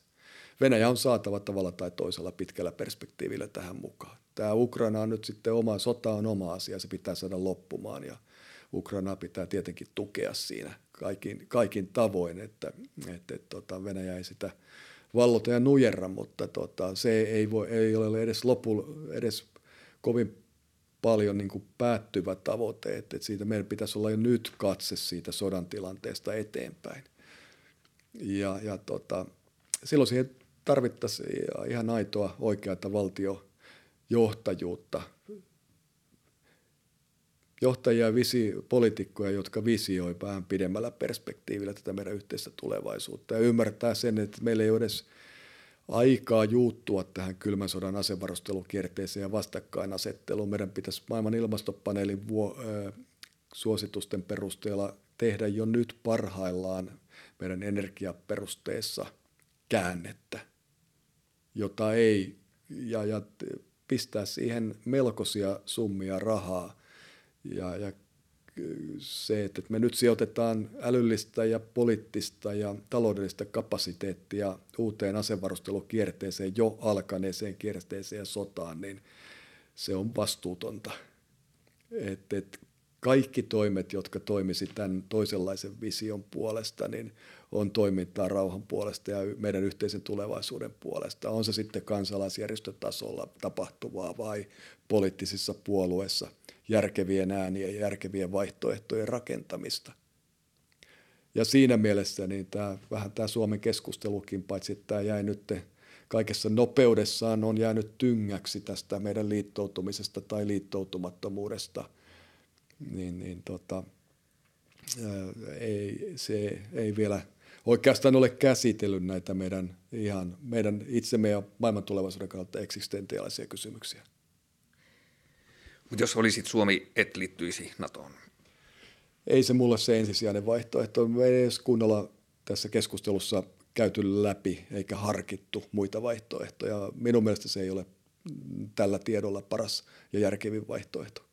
Venäjä on saatava tavalla tai toisella pitkällä perspektiivillä tähän mukaan. Tämä Ukraina on nyt sitten oma, sota on oma asia, se pitää saada loppumaan ja Ukraina pitää tietenkin tukea siinä kaikin, kaikin tavoin, että, että, että tota, Venäjä ei sitä – vallota ja nujerra, mutta tota, se ei, voi, ei ole edes, lopu, edes kovin paljon niin kuin päättyvä tavoite, että siitä meidän pitäisi olla jo nyt katse siitä sodan tilanteesta eteenpäin. Ja, ja tota, silloin siihen tarvittaisiin ihan aitoa oikeata valtiojohtajuutta, johtajia, visi, poliitikkoja, jotka visioi vähän pidemmällä perspektiivillä tätä meidän yhteistä tulevaisuutta ja ymmärtää sen, että meillä ei ole edes aikaa juuttua tähän kylmän sodan asevarustelukierteeseen ja vastakkainasetteluun. Meidän pitäisi maailman ilmastopaneelin vuo, ö, suositusten perusteella tehdä jo nyt parhaillaan meidän energiaperusteessa käännettä, jota ei, ja, ja pistää siihen melkoisia summia rahaa. Ja, ja se, että me nyt sijoitetaan älyllistä ja poliittista ja taloudellista kapasiteettia uuteen asevarustelukierteeseen, jo alkaneeseen kierteeseen ja sotaan, niin se on vastuutonta. Et, et kaikki toimet, jotka toimisi tämän toisenlaisen vision puolesta, niin on toimintaa rauhan puolesta ja meidän yhteisen tulevaisuuden puolesta. On se sitten kansalaisjärjestötasolla tapahtuvaa vai poliittisissa puolueissa järkevien äänien ja järkevien vaihtoehtojen rakentamista. Ja siinä mielessä niin tämä, vähän tämä Suomen keskustelukin, paitsi että tämä jäi nyt kaikessa nopeudessaan, on jäänyt tyngäksi tästä meidän liittoutumisesta tai liittoutumattomuudesta, niin, niin tota, ei, se ei vielä oikeastaan ole käsitellyt näitä meidän, ihan, meidän itsemme ja maailman tulevaisuuden kannalta eksistentiaalisia kysymyksiä. Mutta jos olisit Suomi, et liittyisi NATOon? Ei se mulle se ensisijainen vaihtoehto. Me ei edes kunnolla tässä keskustelussa käyty läpi eikä harkittu muita vaihtoehtoja. Minun mielestä se ei ole tällä tiedolla paras ja järkevin vaihtoehto.